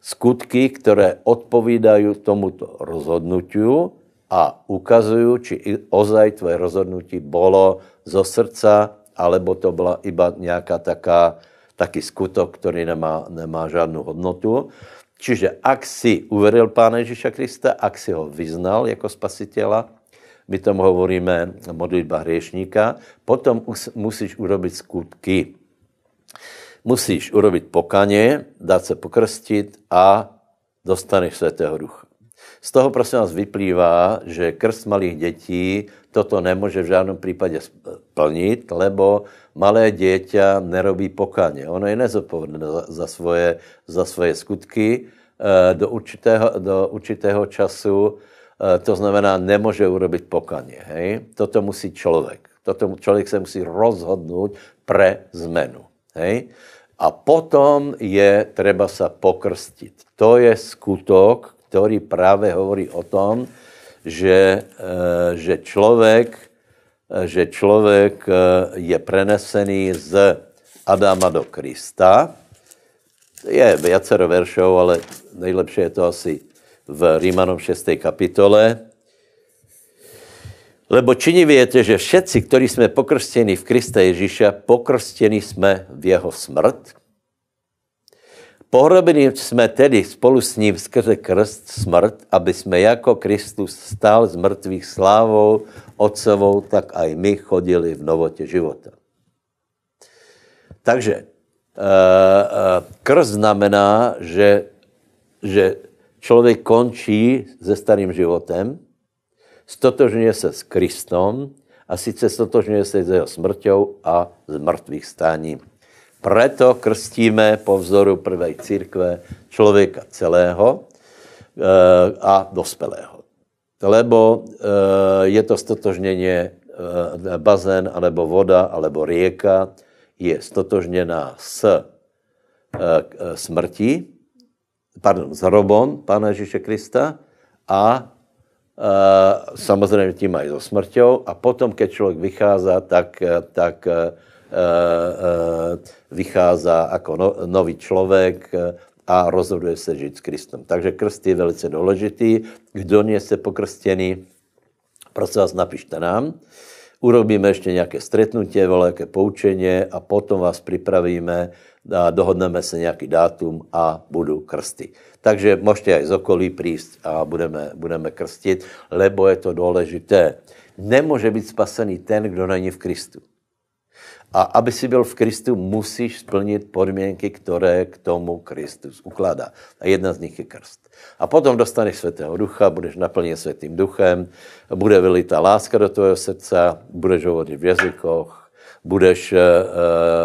Skutky, které odpovídají tomuto rozhodnutiu a ukazují, či ozaj tvoje rozhodnutí bolo zo srdca, alebo to byla iba nějaká taká, taký skutok, který nemá, nemá žádnou hodnotu. Čiže ak si uveril Pána Ježíša Krista, ak si ho vyznal jako spasitela, my tomu hovoríme modlitba hriešníka, potom musíš urobiť skutky musíš urobit pokaně, dát se pokrstit a dostaneš Svatého Ducha. Z toho prosím vás vyplývá, že krst malých dětí toto nemůže v žádném případě plnit, lebo malé dieťa nerobí pokáně. Ono je nezodpovědné za, svoje, za svoje skutky eh, do určitého, do určitého času. Eh, to znamená, nemůže urobit pokáně. Hej? Toto musí člověk. Toto člověk se musí rozhodnout pre zmenu. Hej? A potom je treba sa pokrstit. To je skutok, který právě hovorí o tom, že, eh, že člověk že člověk eh, je prenesený z Adama do Krista. Je viacero veršov, ale nejlepší je to asi v Rímanom 6. kapitole. Lebo činí věte, že všetci, kteří jsme pokrstěni v Krista Ježíša, pokrstěni jsme v jeho smrt, Pohrobení jsme tedy spolu s ním skrze krst smrt, aby jsme jako Kristus stál z mrtvých slávou Otcovou, tak aj my chodili v novotě života. Takže eh, eh, krst znamená, že, že člověk končí se starým životem, stotožňuje se s Kristom a sice stotožňuje se s jeho smrťou a z mrtvých stáním. Preto krstíme po vzoru prvé církve člověka celého eh, a dospělého. Lebo eh, je to stotožněně eh, bazén, alebo voda, alebo rieka je stotožněná s smrtí, pardon, s hrobom Pána Ježíše Krista a samozřejmě tím aj so smrťou. A potom, keď člověk vychází, tak, tak vychází jako no, nový člověk eh, a rozhoduje se žít s Kristem. Takže krst je velice důležitý. Kdo se pokrstěný, prosím vás, napište nám. Urobíme ještě nějaké stretnutie, nějaké poučení a potom vás připravíme a dohodneme se nějaký dátum a budu krsty. Takže můžete aj z okolí prísť a budeme, budeme krstit, lebo je to důležité. Nemůže být spasený ten, kdo není v Kristu. A aby si byl v Kristu, musíš splnit podmínky, které k tomu Kristus ukládá. A jedna z nich je krst. A potom dostaneš svatého ducha, budeš naplněn svatým duchem, bude vylita láska do tvého srdce, budeš hovořit v jazykoch, budeš uh,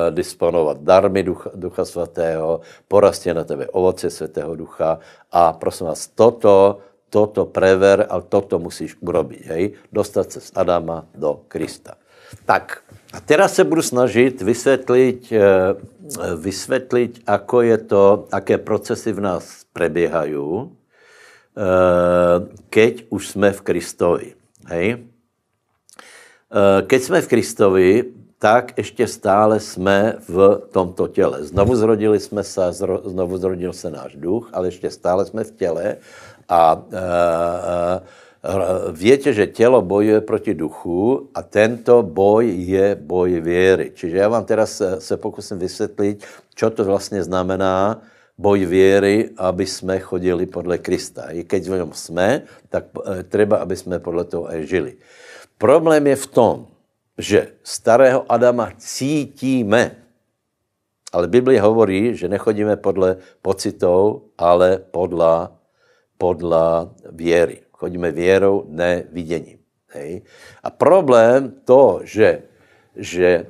disponovat darmy ducha, ducha svatého, porastě na tebe ovoce svatého ducha a prosím vás, toto, toto prever, ale toto musíš urobit, hej? dostat se z Adama do Krista. Tak, a teraz se budu snažit vysvětlit, eh, vysvětlit, ako je to, aké procesy v nás preběhají, eh, keď už jsme v Kristovi. Hej? Eh, keď jsme v Kristovi, tak ještě stále jsme v tomto těle. Znovu zrodili jsme se, znovu zrodil se náš duch, ale ještě stále jsme v těle a, a, a Víte, že tělo bojuje proti duchu a tento boj je boj věry. Čiže já vám teraz se, pokusím vysvětlit, co to vlastně znamená boj věry, aby jsme chodili podle Krista. I keď v něm jsme, tak e, třeba, aby jsme podle toho aj žili. Problém je v tom, že starého Adama cítíme, ale Biblia hovorí, že nechodíme podle pocitů, ale podle, podle věry. Chodíme věrou, ne viděním. Hej. A problém to, že, že e,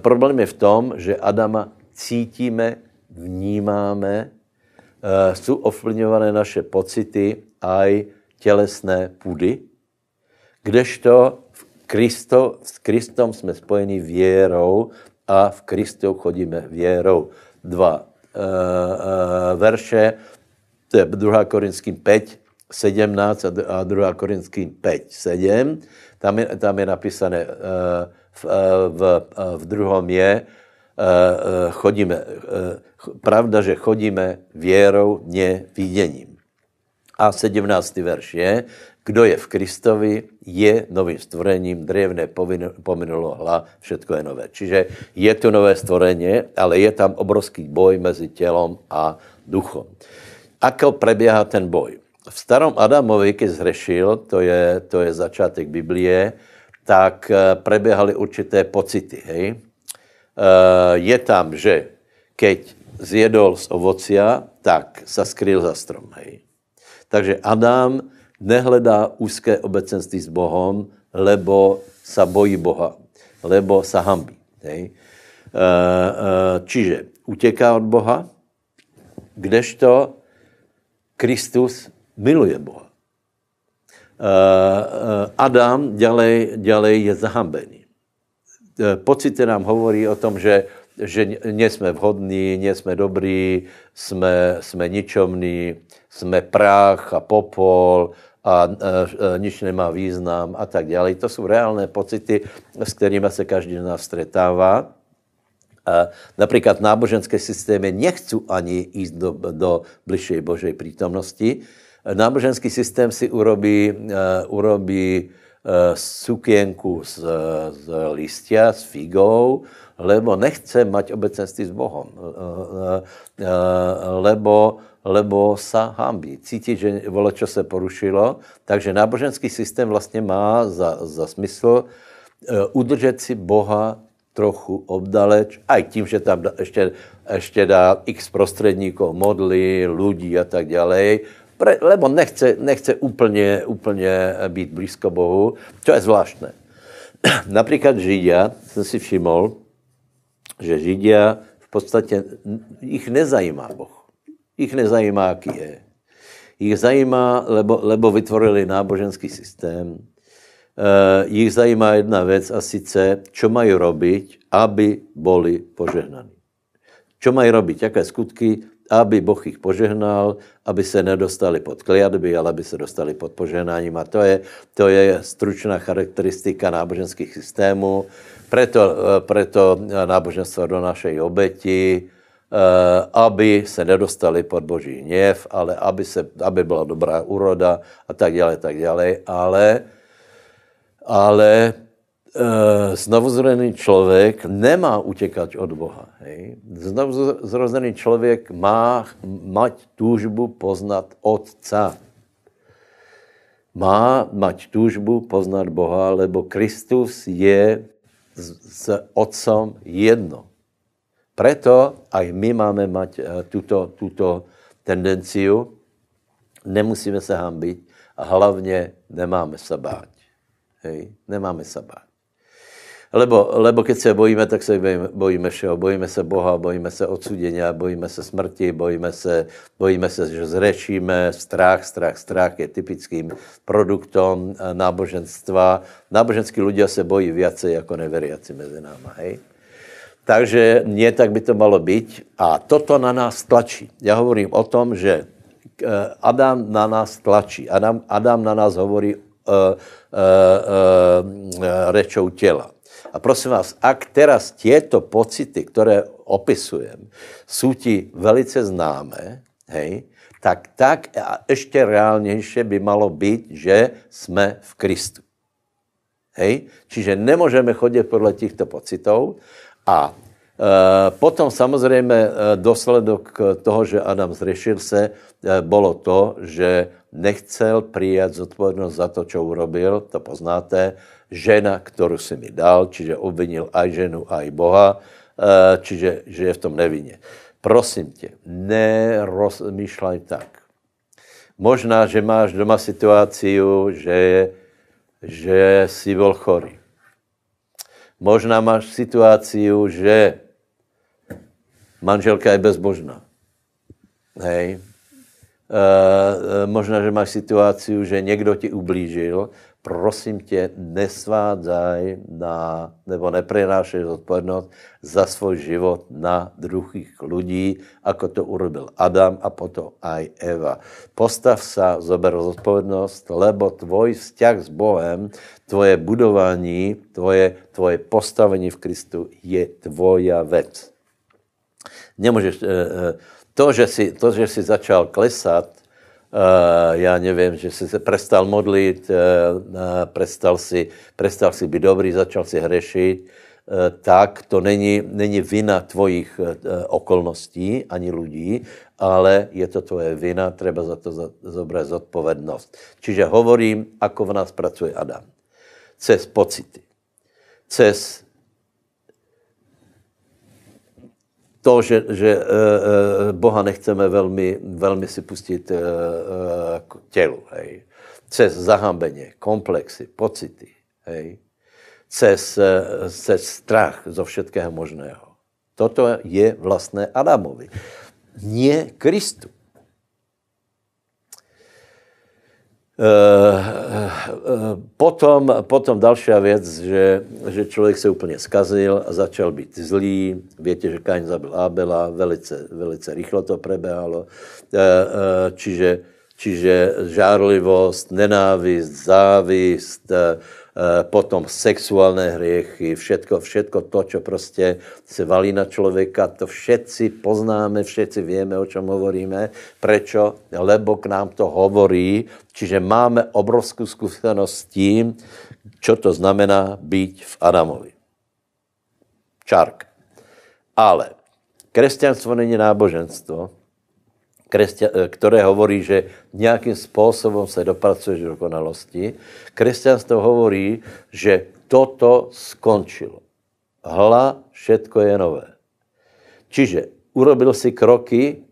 problém je v tom, že Adama cítíme, vnímáme, e, jsou ovlivňované naše pocity aj tělesné půdy, kdežto v Kristo, s Kristom jsme spojeni věrou a v Kristu chodíme věrou. Dva e, e, verše, to je 2. Korinským 5, 17 a 2. Korinským 5, 7. Tam je, tam je napísané, eh, v, eh, v, eh, v druhom je, chodíme, pravda, že chodíme věrou, ne viděním. A 17. verš je, kdo je v Kristovi, je novým stvorením, drevné pominulo hla, všetko je nové. Čiže je to nové stvorení, ale je tam obrovský boj mezi tělom a duchom. Ako preběhá ten boj? V starom Adamovi, když zhrešil, to je, to je začátek Biblie, tak eh, preběhaly určité pocity. Hej? Eh, je tam, že keď zjedol z ovocia, tak se skryl za strom. Hej? Takže Adam nehledá úzké obecenství s Bohem, lebo sa bojí Boha, lebo sa hambí. Hej? čiže utěká od Boha, kdežto Kristus miluje Boha. Adam ďalej, ďalej je zahambený. Pocity nám hovorí o tom, že, že nie jsme vhodní, nie jsme dobrí, jsme, jsme ničomní, jsme prach a popol a e, e, nič nemá význam a tak dále. To jsou reálné pocity, s kterými se každý z nás stretává. A například náboženské systémy nechcú ani jít do, do bližšej Božej prítomnosti. Náboženský systém si urobí, uh, urobí uh, sukienku z, z listia, s figou, lebo nechce mať obecenství s Bohom. Uh, lebo lebo sa hambí. Cítí, že vole, čo se porušilo. Takže náboženský systém vlastně má za, za smysl udržet si Boha trochu obdaleč, aj tím, že tam ještě, ještě dá x prostředníků, modly, lidí a tak dále, pre, lebo nechce, nechce úplně, úplně být blízko Bohu, to je zvláštné. Například Židia, jsem si všiml, že Židia v podstatě, jich nezajímá Boh. Jich nezajímá, jaký je. Jich zajímá, lebo, lebo vytvorili náboženský systém, Uh, jich zajímá jedna věc a sice, čo mají robiť, aby boli požehnaní. Čo mají robiť, jaké skutky, aby Boh ich požehnal, aby se nedostali pod kliatby, ale aby se dostali pod požehnáním. A to je, to je stručná charakteristika náboženských systémů. Preto, eh, preto náboženstvo donášejí obeti, eh, aby se nedostali pod boží hněv, ale aby, se, aby byla dobrá úroda a tak dále, tak dále. Ale ale znovuzrozený člověk nemá utěkat od Boha. Hej. Znovuzrozený člověk má mať túžbu poznat Otca. Má mať túžbu poznat Boha, lebo Kristus je s Otcom jedno. Preto aj my máme mať e, tuto, tuto tendenciu, nemusíme se hambiť a hlavně nemáme se bát. Hej, nemáme se bát. Lebo, lebo keď se bojíme, tak se bojíme, bojíme všeho. Bojíme se Boha, bojíme se odsudení, bojíme se smrti, bojíme se, bojíme se, že zrečíme. Strach, strach, strach je typickým produktom eh, náboženstva. Náboženský ľudia se bojí viacej jako neveriaci mezi náma. Hej? Takže nie tak by to malo být. A toto na nás tlačí. Já hovorím o tom, že eh, Adam na nás tlačí. Adam, Adam na nás hovorí uh, uh, uh, rečou těla. A prosím vás, ak teraz tieto pocity, které opisujem, jsou ti velice známé, hej, tak tak a ještě reálnější by malo být, že jsme v Kristu. Hej? Čiže nemůžeme chodit podle těchto pocitů a e, potom samozřejmě e, dosledok toho, že Adam zřešil se, e, bylo to, že nechcel přijat zodpovědnost za to, co urobil, to poznáte, žena, kterou si mi dal, čiže obvinil aj ženu, aj Boha, eh, čiže že je v tom nevinně. Prosím tě, nerozmýšlej tak. Možná, že máš doma situaci, že, že jsi byl chorý. Možná máš situaci, že manželka je bezbožná. Hej, Uh, možná, že máš situaci, že někdo ti ublížil, prosím tě, nesvádzaj na, nebo neprenášej zodpovědnost za svůj život na druhých lidí, jako to urobil Adam a potom aj Eva. Postav sa, zober zodpovědnost, lebo tvoj vzťah s Bohem, tvoje budování, tvoje, tvoje postavení v Kristu je tvoja věc. Nemůžeš, uh, uh, to, že si, to, že si začal klesat, já nevím, že jsi se prestal modlit, uh, prestal, si, prestal si být dobrý, začal si hřešit, uh, tak to není, není vina tvojich okolností ani lidí, ale je to tvoje vina, treba za to zobrať zodpovednost. Čiže hovorím, ako v nás pracuje Adam. Cez pocity. Cez to, že, že uh, Boha nechceme velmi, velmi si pustit k tělu, hej. Cez zahambeně, komplexy, pocity, hej. Cez, cez strach zo všetkého možného, Toto je vlastné Adamovi. Nie Kristu. Eh, eh, potom, potom další věc, že, že člověk se úplně skazil a začal být zlý. Víte, že Kain zabil Abela, velice, velice rychlo to prebehalo. Eh, čiže, čiže žárlivost, nenávist, závist, Eh, potom sexuálné hriechy, všetko, všetko to, čo prostě se valí na člověka, to všetci poznáme, všetci víme, o čem hovoríme. Prečo? Lebo k nám to hovorí, čiže máme obrovskou zkušenost s tím, čo to znamená být v Adamovi. Čark. Ale křesťanstvo není náboženstvo, kresťa, eh, které hovorí, že nějakým způsobem se dopracuješ do dokonalosti. Křesťanstvo hovorí, že toto skončilo. Hla, všetko je nové. Čiže urobil si kroky,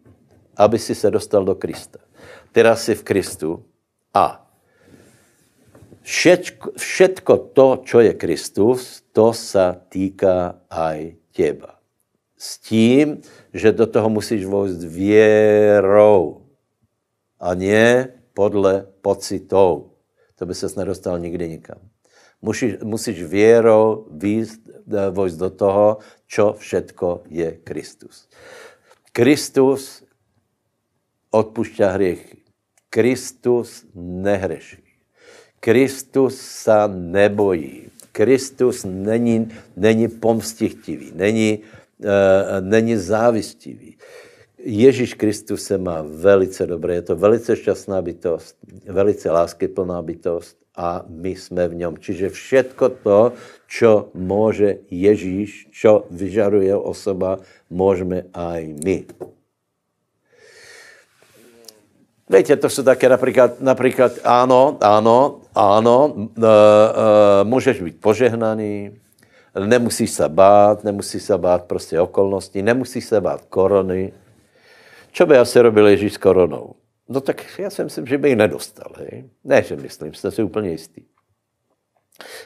aby si se dostal do Krista. Teraz si v Kristu a všetko, všetko to, čo je Kristus, to sa týká aj teba. S tím, že do toho musíš vojsť věrou a ne podle pocitů. To by ses nedostal nikdy nikam. Musíš, musíš věrou výjsť, vojsť do toho, čo všetko je Kristus. Kristus odpušťa hriechy. Kristus nehreší. Kristus sa nebojí. Kristus není, není pomstichtivý, není, Eh, není závistivý. Ježíš Kristus se má velice dobré, je to velice šťastná bytost, velice láskyplná bytost a my jsme v něm. Čiže všetko to, čo může Ježíš, čo vyžaruje osoba, můžeme aj my. Víte, to jsou také například, například áno, áno, áno, e, e, můžeš být požehnaný, Nemusíš se bát, nemusíš se bát prostě okolností, nemusíš se bát korony. Co by asi robil Ježíš s koronou? No tak já si myslím, že by ji nedostal. Hej? Ne, že myslím, jste si úplně jistý.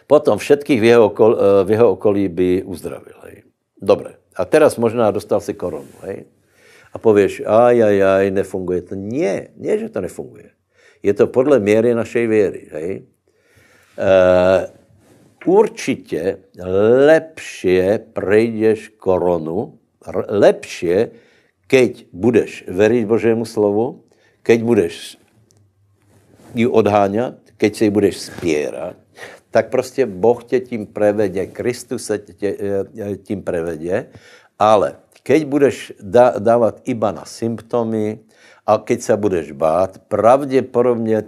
Potom všetkých v jeho, okol, eh, v jeho okolí by uzdravil. Hej? Dobre. A teraz možná dostal si koronu. Hej? A pověš, aj, aj, aj, nefunguje to. Nie, nie, že to nefunguje. Je to podle míry našej věry. Hej? E, určitě lepšie prejdeš koronu, lepšie, keď budeš veriť Božému slovu, keď budeš ji odháňat, keď se ji budeš spěrat, tak prostě Boh tě tím prevede, Kristus se tě e, tím prevede, ale keď budeš dávat iba na symptomy a keď se budeš bát, pravděpodobně e,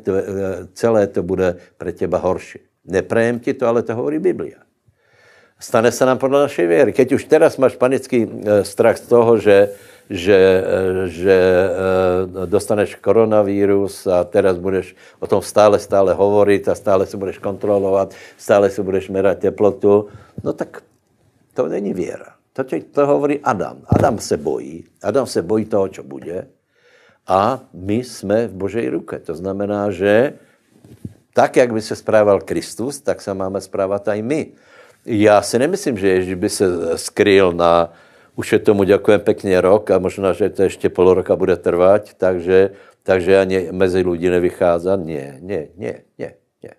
celé to bude pre těba horší. Neprajem ti to, ale to hovorí Biblia. Stane se nám podle našej věry. Keď už teraz máš panický eh, strach z toho, že, že, eh, že eh, dostaneš koronavírus a teraz budeš o tom stále, stále hovoriť a stále si budeš kontrolovat, stále si budeš merať teplotu, no tak to není věra. To, to hovorí Adam. Adam se bojí. Adam se bojí toho, co bude. A my jsme v Božej ruce. To znamená, že tak, jak by se správal Kristus, tak se máme správat aj my. Já si nemyslím, že Ježíš by se skryl na, už je tomu děkujem pěkně rok a možná, že to ještě půl roka bude trvat, takže, takže ani mezi lidi nevycházet. Ne, ne, ne, ne, ne.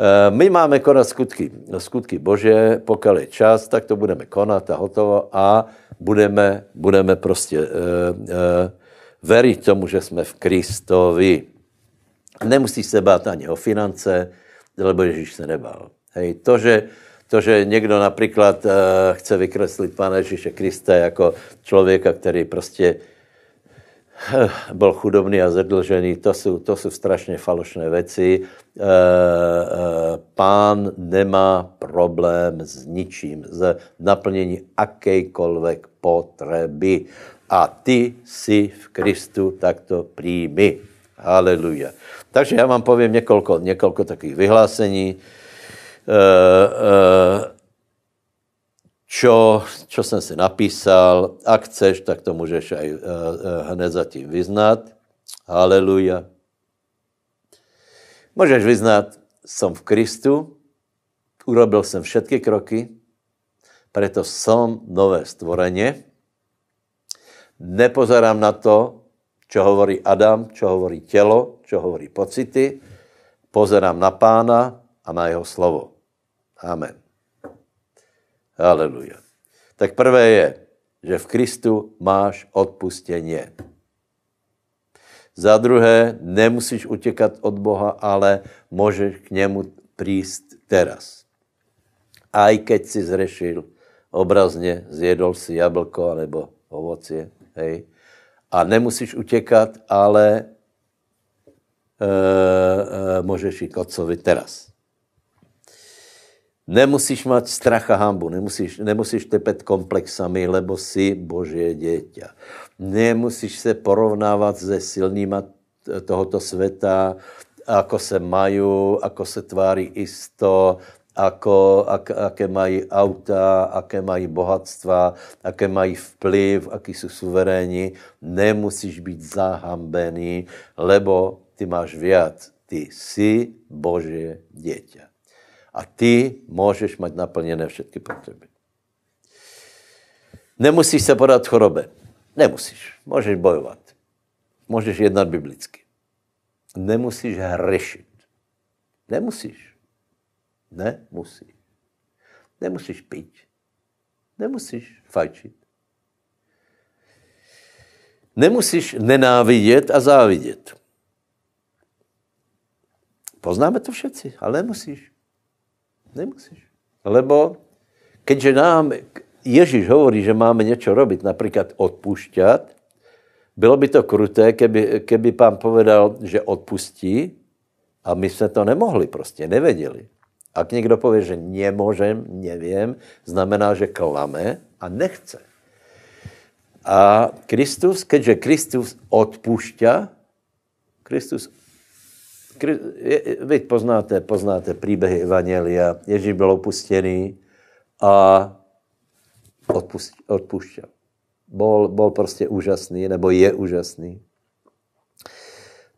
Eh, my máme konat skutky, skutky Bože, pokud je čas, tak to budeme konat a hotovo a budeme, budeme prostě uh, uh, veriť tomu, že jsme v Kristovi. Nemusíš se bát ani o finance, lebo Ježíš se nebál. Hej, to, že, to, že někdo například uh, chce vykreslit Pána Ježíše Krista jako člověka, který prostě uh, byl chudobný a zadlžený, to jsou, to jsou strašně falošné věci. Uh, uh, pán nemá problém s ničím, s naplnění akejkoľvek potreby. A ty si v Kristu takto přijmi. Haleluja. Takže já vám povím několik, několik takových vyhlásení, eh, eh, čo, čo jsem si napísal. Ak chceš, tak to můžeš aj eh, hned zatím vyznat. Haleluja. Můžeš vyznat, jsem v Kristu, urobil jsem všetky kroky, Preto som nové stvorenie. Nepozerám na to, čo hovorí Adam, čo hovorí tělo, čo hovorí pocity. Pozerám na pána a na jeho slovo. Amen. Haleluja. Tak prvé je, že v Kristu máš odpustěně. Za druhé, nemusíš utěkat od Boha, ale můžeš k němu prísť teraz. Aj keď si zrešil, obrazně zjedol si jablko nebo ovocie, hej, a nemusíš utěkat, ale e, e, můžeš jít k otcovi teraz. Nemusíš mať strach a hambu, nemusíš, nemusíš tepet komplexami, lebo si Božie dieťa. Nemusíš se porovnávat se silnýma tohoto světa, ako se mají, ako se tváří isto, ako, ak, aké mají auta, aké mají bohatstva, aké mají vplyv, aký jsou suverénní. Nemusíš být zahambený, lebo ty máš viac. Ty jsi Božie dieťa. A ty můžeš mít naplněné všechny potřeby. Nemusíš se podat chorobe. Nemusíš. Můžeš bojovat. Můžeš jednat biblicky. Nemusíš hřešit. Nemusíš. Nemusíš. Nemusíš pít. Nemusíš fajčit. Nemusíš nenávidět a závidět. Poznáme to všetci, ale nemusíš. Nemusíš. Lebo keďže nám Ježíš hovorí, že máme něco robiť, například odpušťat, bylo by to kruté, keby, keby pán povedal, že odpustí a my jsme to nemohli prostě, nevěděli. Ak někdo pově, že nemůžem, nevím, znamená, že klame a nechce. A Kristus, keďže Kristus odpušťa, Kristus vy poznáte, poznáte příběhy Evangelia. Ježíš byl opustený a odpušťal. Bol, bol prostě úžasný, nebo je úžasný.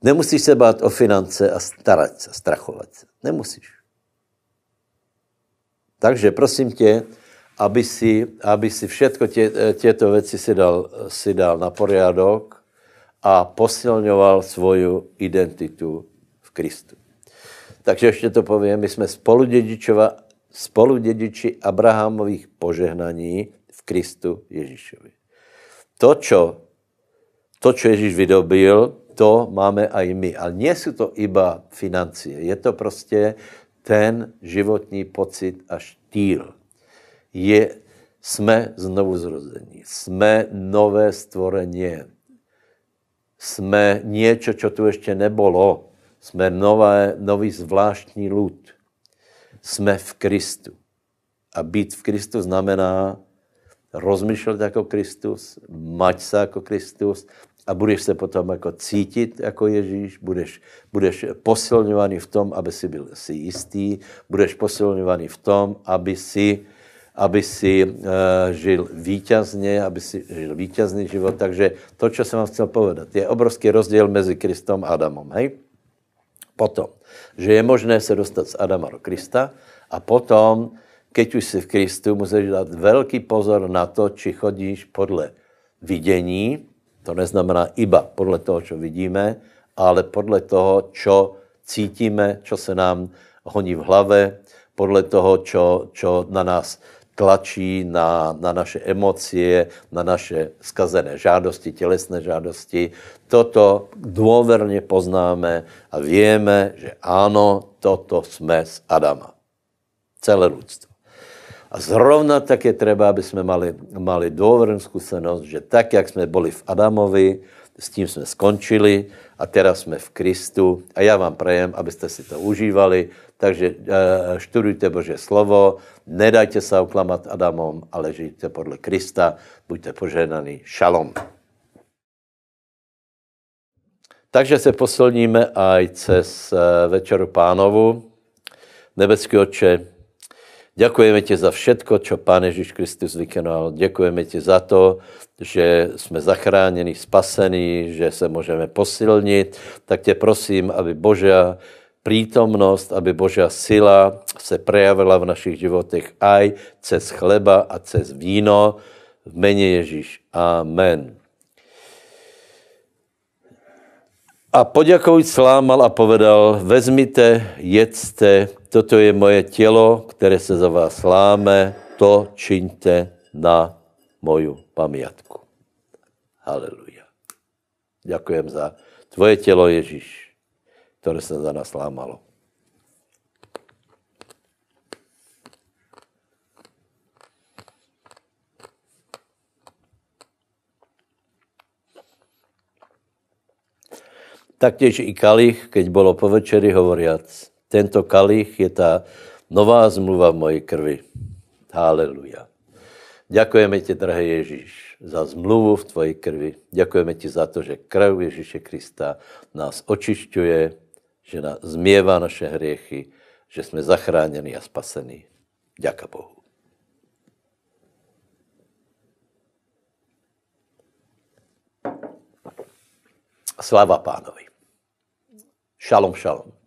Nemusíš se bát o finance a starat se, strachovat se. Nemusíš. Takže prosím tě, aby si, aby si všetko tě, těto věci si dal, si dal na poriadok a posilňoval svoju identitu Kristu. Takže ještě to povím, my jsme spoludědiči Abrahamových požehnaní v Kristu Ježíšovi. To, čo, to, čo Ježíš vydobil, to máme i my. Ale nie jsou to iba financie. Je to prostě ten životní pocit a štýl. Je, jsme znovu zrození. Jsme nové stvorenie. Jsme něco, co tu ještě nebolo. Jsme nové, nový zvláštní lud. Jsme v Kristu. A být v Kristu znamená rozmýšlet jako Kristus, mať se jako Kristus a budeš se potom jako cítit jako Ježíš, budeš, budeš posilňovaný v tom, aby si byl si jistý, budeš posilňovaný v tom, aby si, aby si uh, žil vítězně, aby si žil vítězný život. Takže to, co jsem vám chtěl povedat, je obrovský rozdíl mezi Kristom a Adamom. Hej? Potom, že je možné se dostat z Adama do Krista a potom, keď už jsi v Kristu, musíš dát velký pozor na to, či chodíš podle vidění, to neznamená iba podle toho, co vidíme, ale podle toho, co cítíme, co se nám honí v hlave, podle toho, čo na nás tlačí na, na naše emocie, na naše skazené žádosti, tělesné žádosti. Toto dôverne poznáme a víme, že ano, toto jsme z Adama. Celé lidstvo. A zrovna tak je třeba, aby jsme mali, mali dôvernú zkušenost, že tak, jak jsme byli v Adamovi, s tím jsme skončili a teraz jsme v Kristu. A já vám prajem, abyste si to užívali, takže eh, študujte Bože slovo, nedajte se oklamat Adamom, ale žijte podle Krista, buďte poženaní. Šalom. Takže se posilníme aj cez eh, večeru pánovu. Nebeský oče, Děkujeme ti za všetko, čo Pán Ježíš Kristus vykonal. Děkujeme ti za to, že jsme zachráněni, spasení, že se můžeme posilnit. Tak tě prosím, aby Božia prítomnost, aby Božia sila se prejavila v našich životech aj cez chleba a cez víno. V mene Ježíš. Amen. A poďakovič slámal a povedal, vezmite, jedzte, toto je moje tělo, které se za vás sláme, to čiňte na moju pamiatku. Haleluja. Ďakujem za tvoje tělo, Ježíš, které se za nás lámalo. Taktěž i kalich, keď bylo po večeri hovoriac, tento kalich je ta nová zmluva v mojej krvi. Haleluja. Ďakujeme ti, drahý Ježíš, za zmluvu v tvojej krvi. Ďakujeme ti za to, že krev Ježíše Krista nás očišťuje, že nás změvá naše hriechy, že jsme zachráněni a spasení. Ďaká Bohu. Sláva pánovi. Šalom, šalom.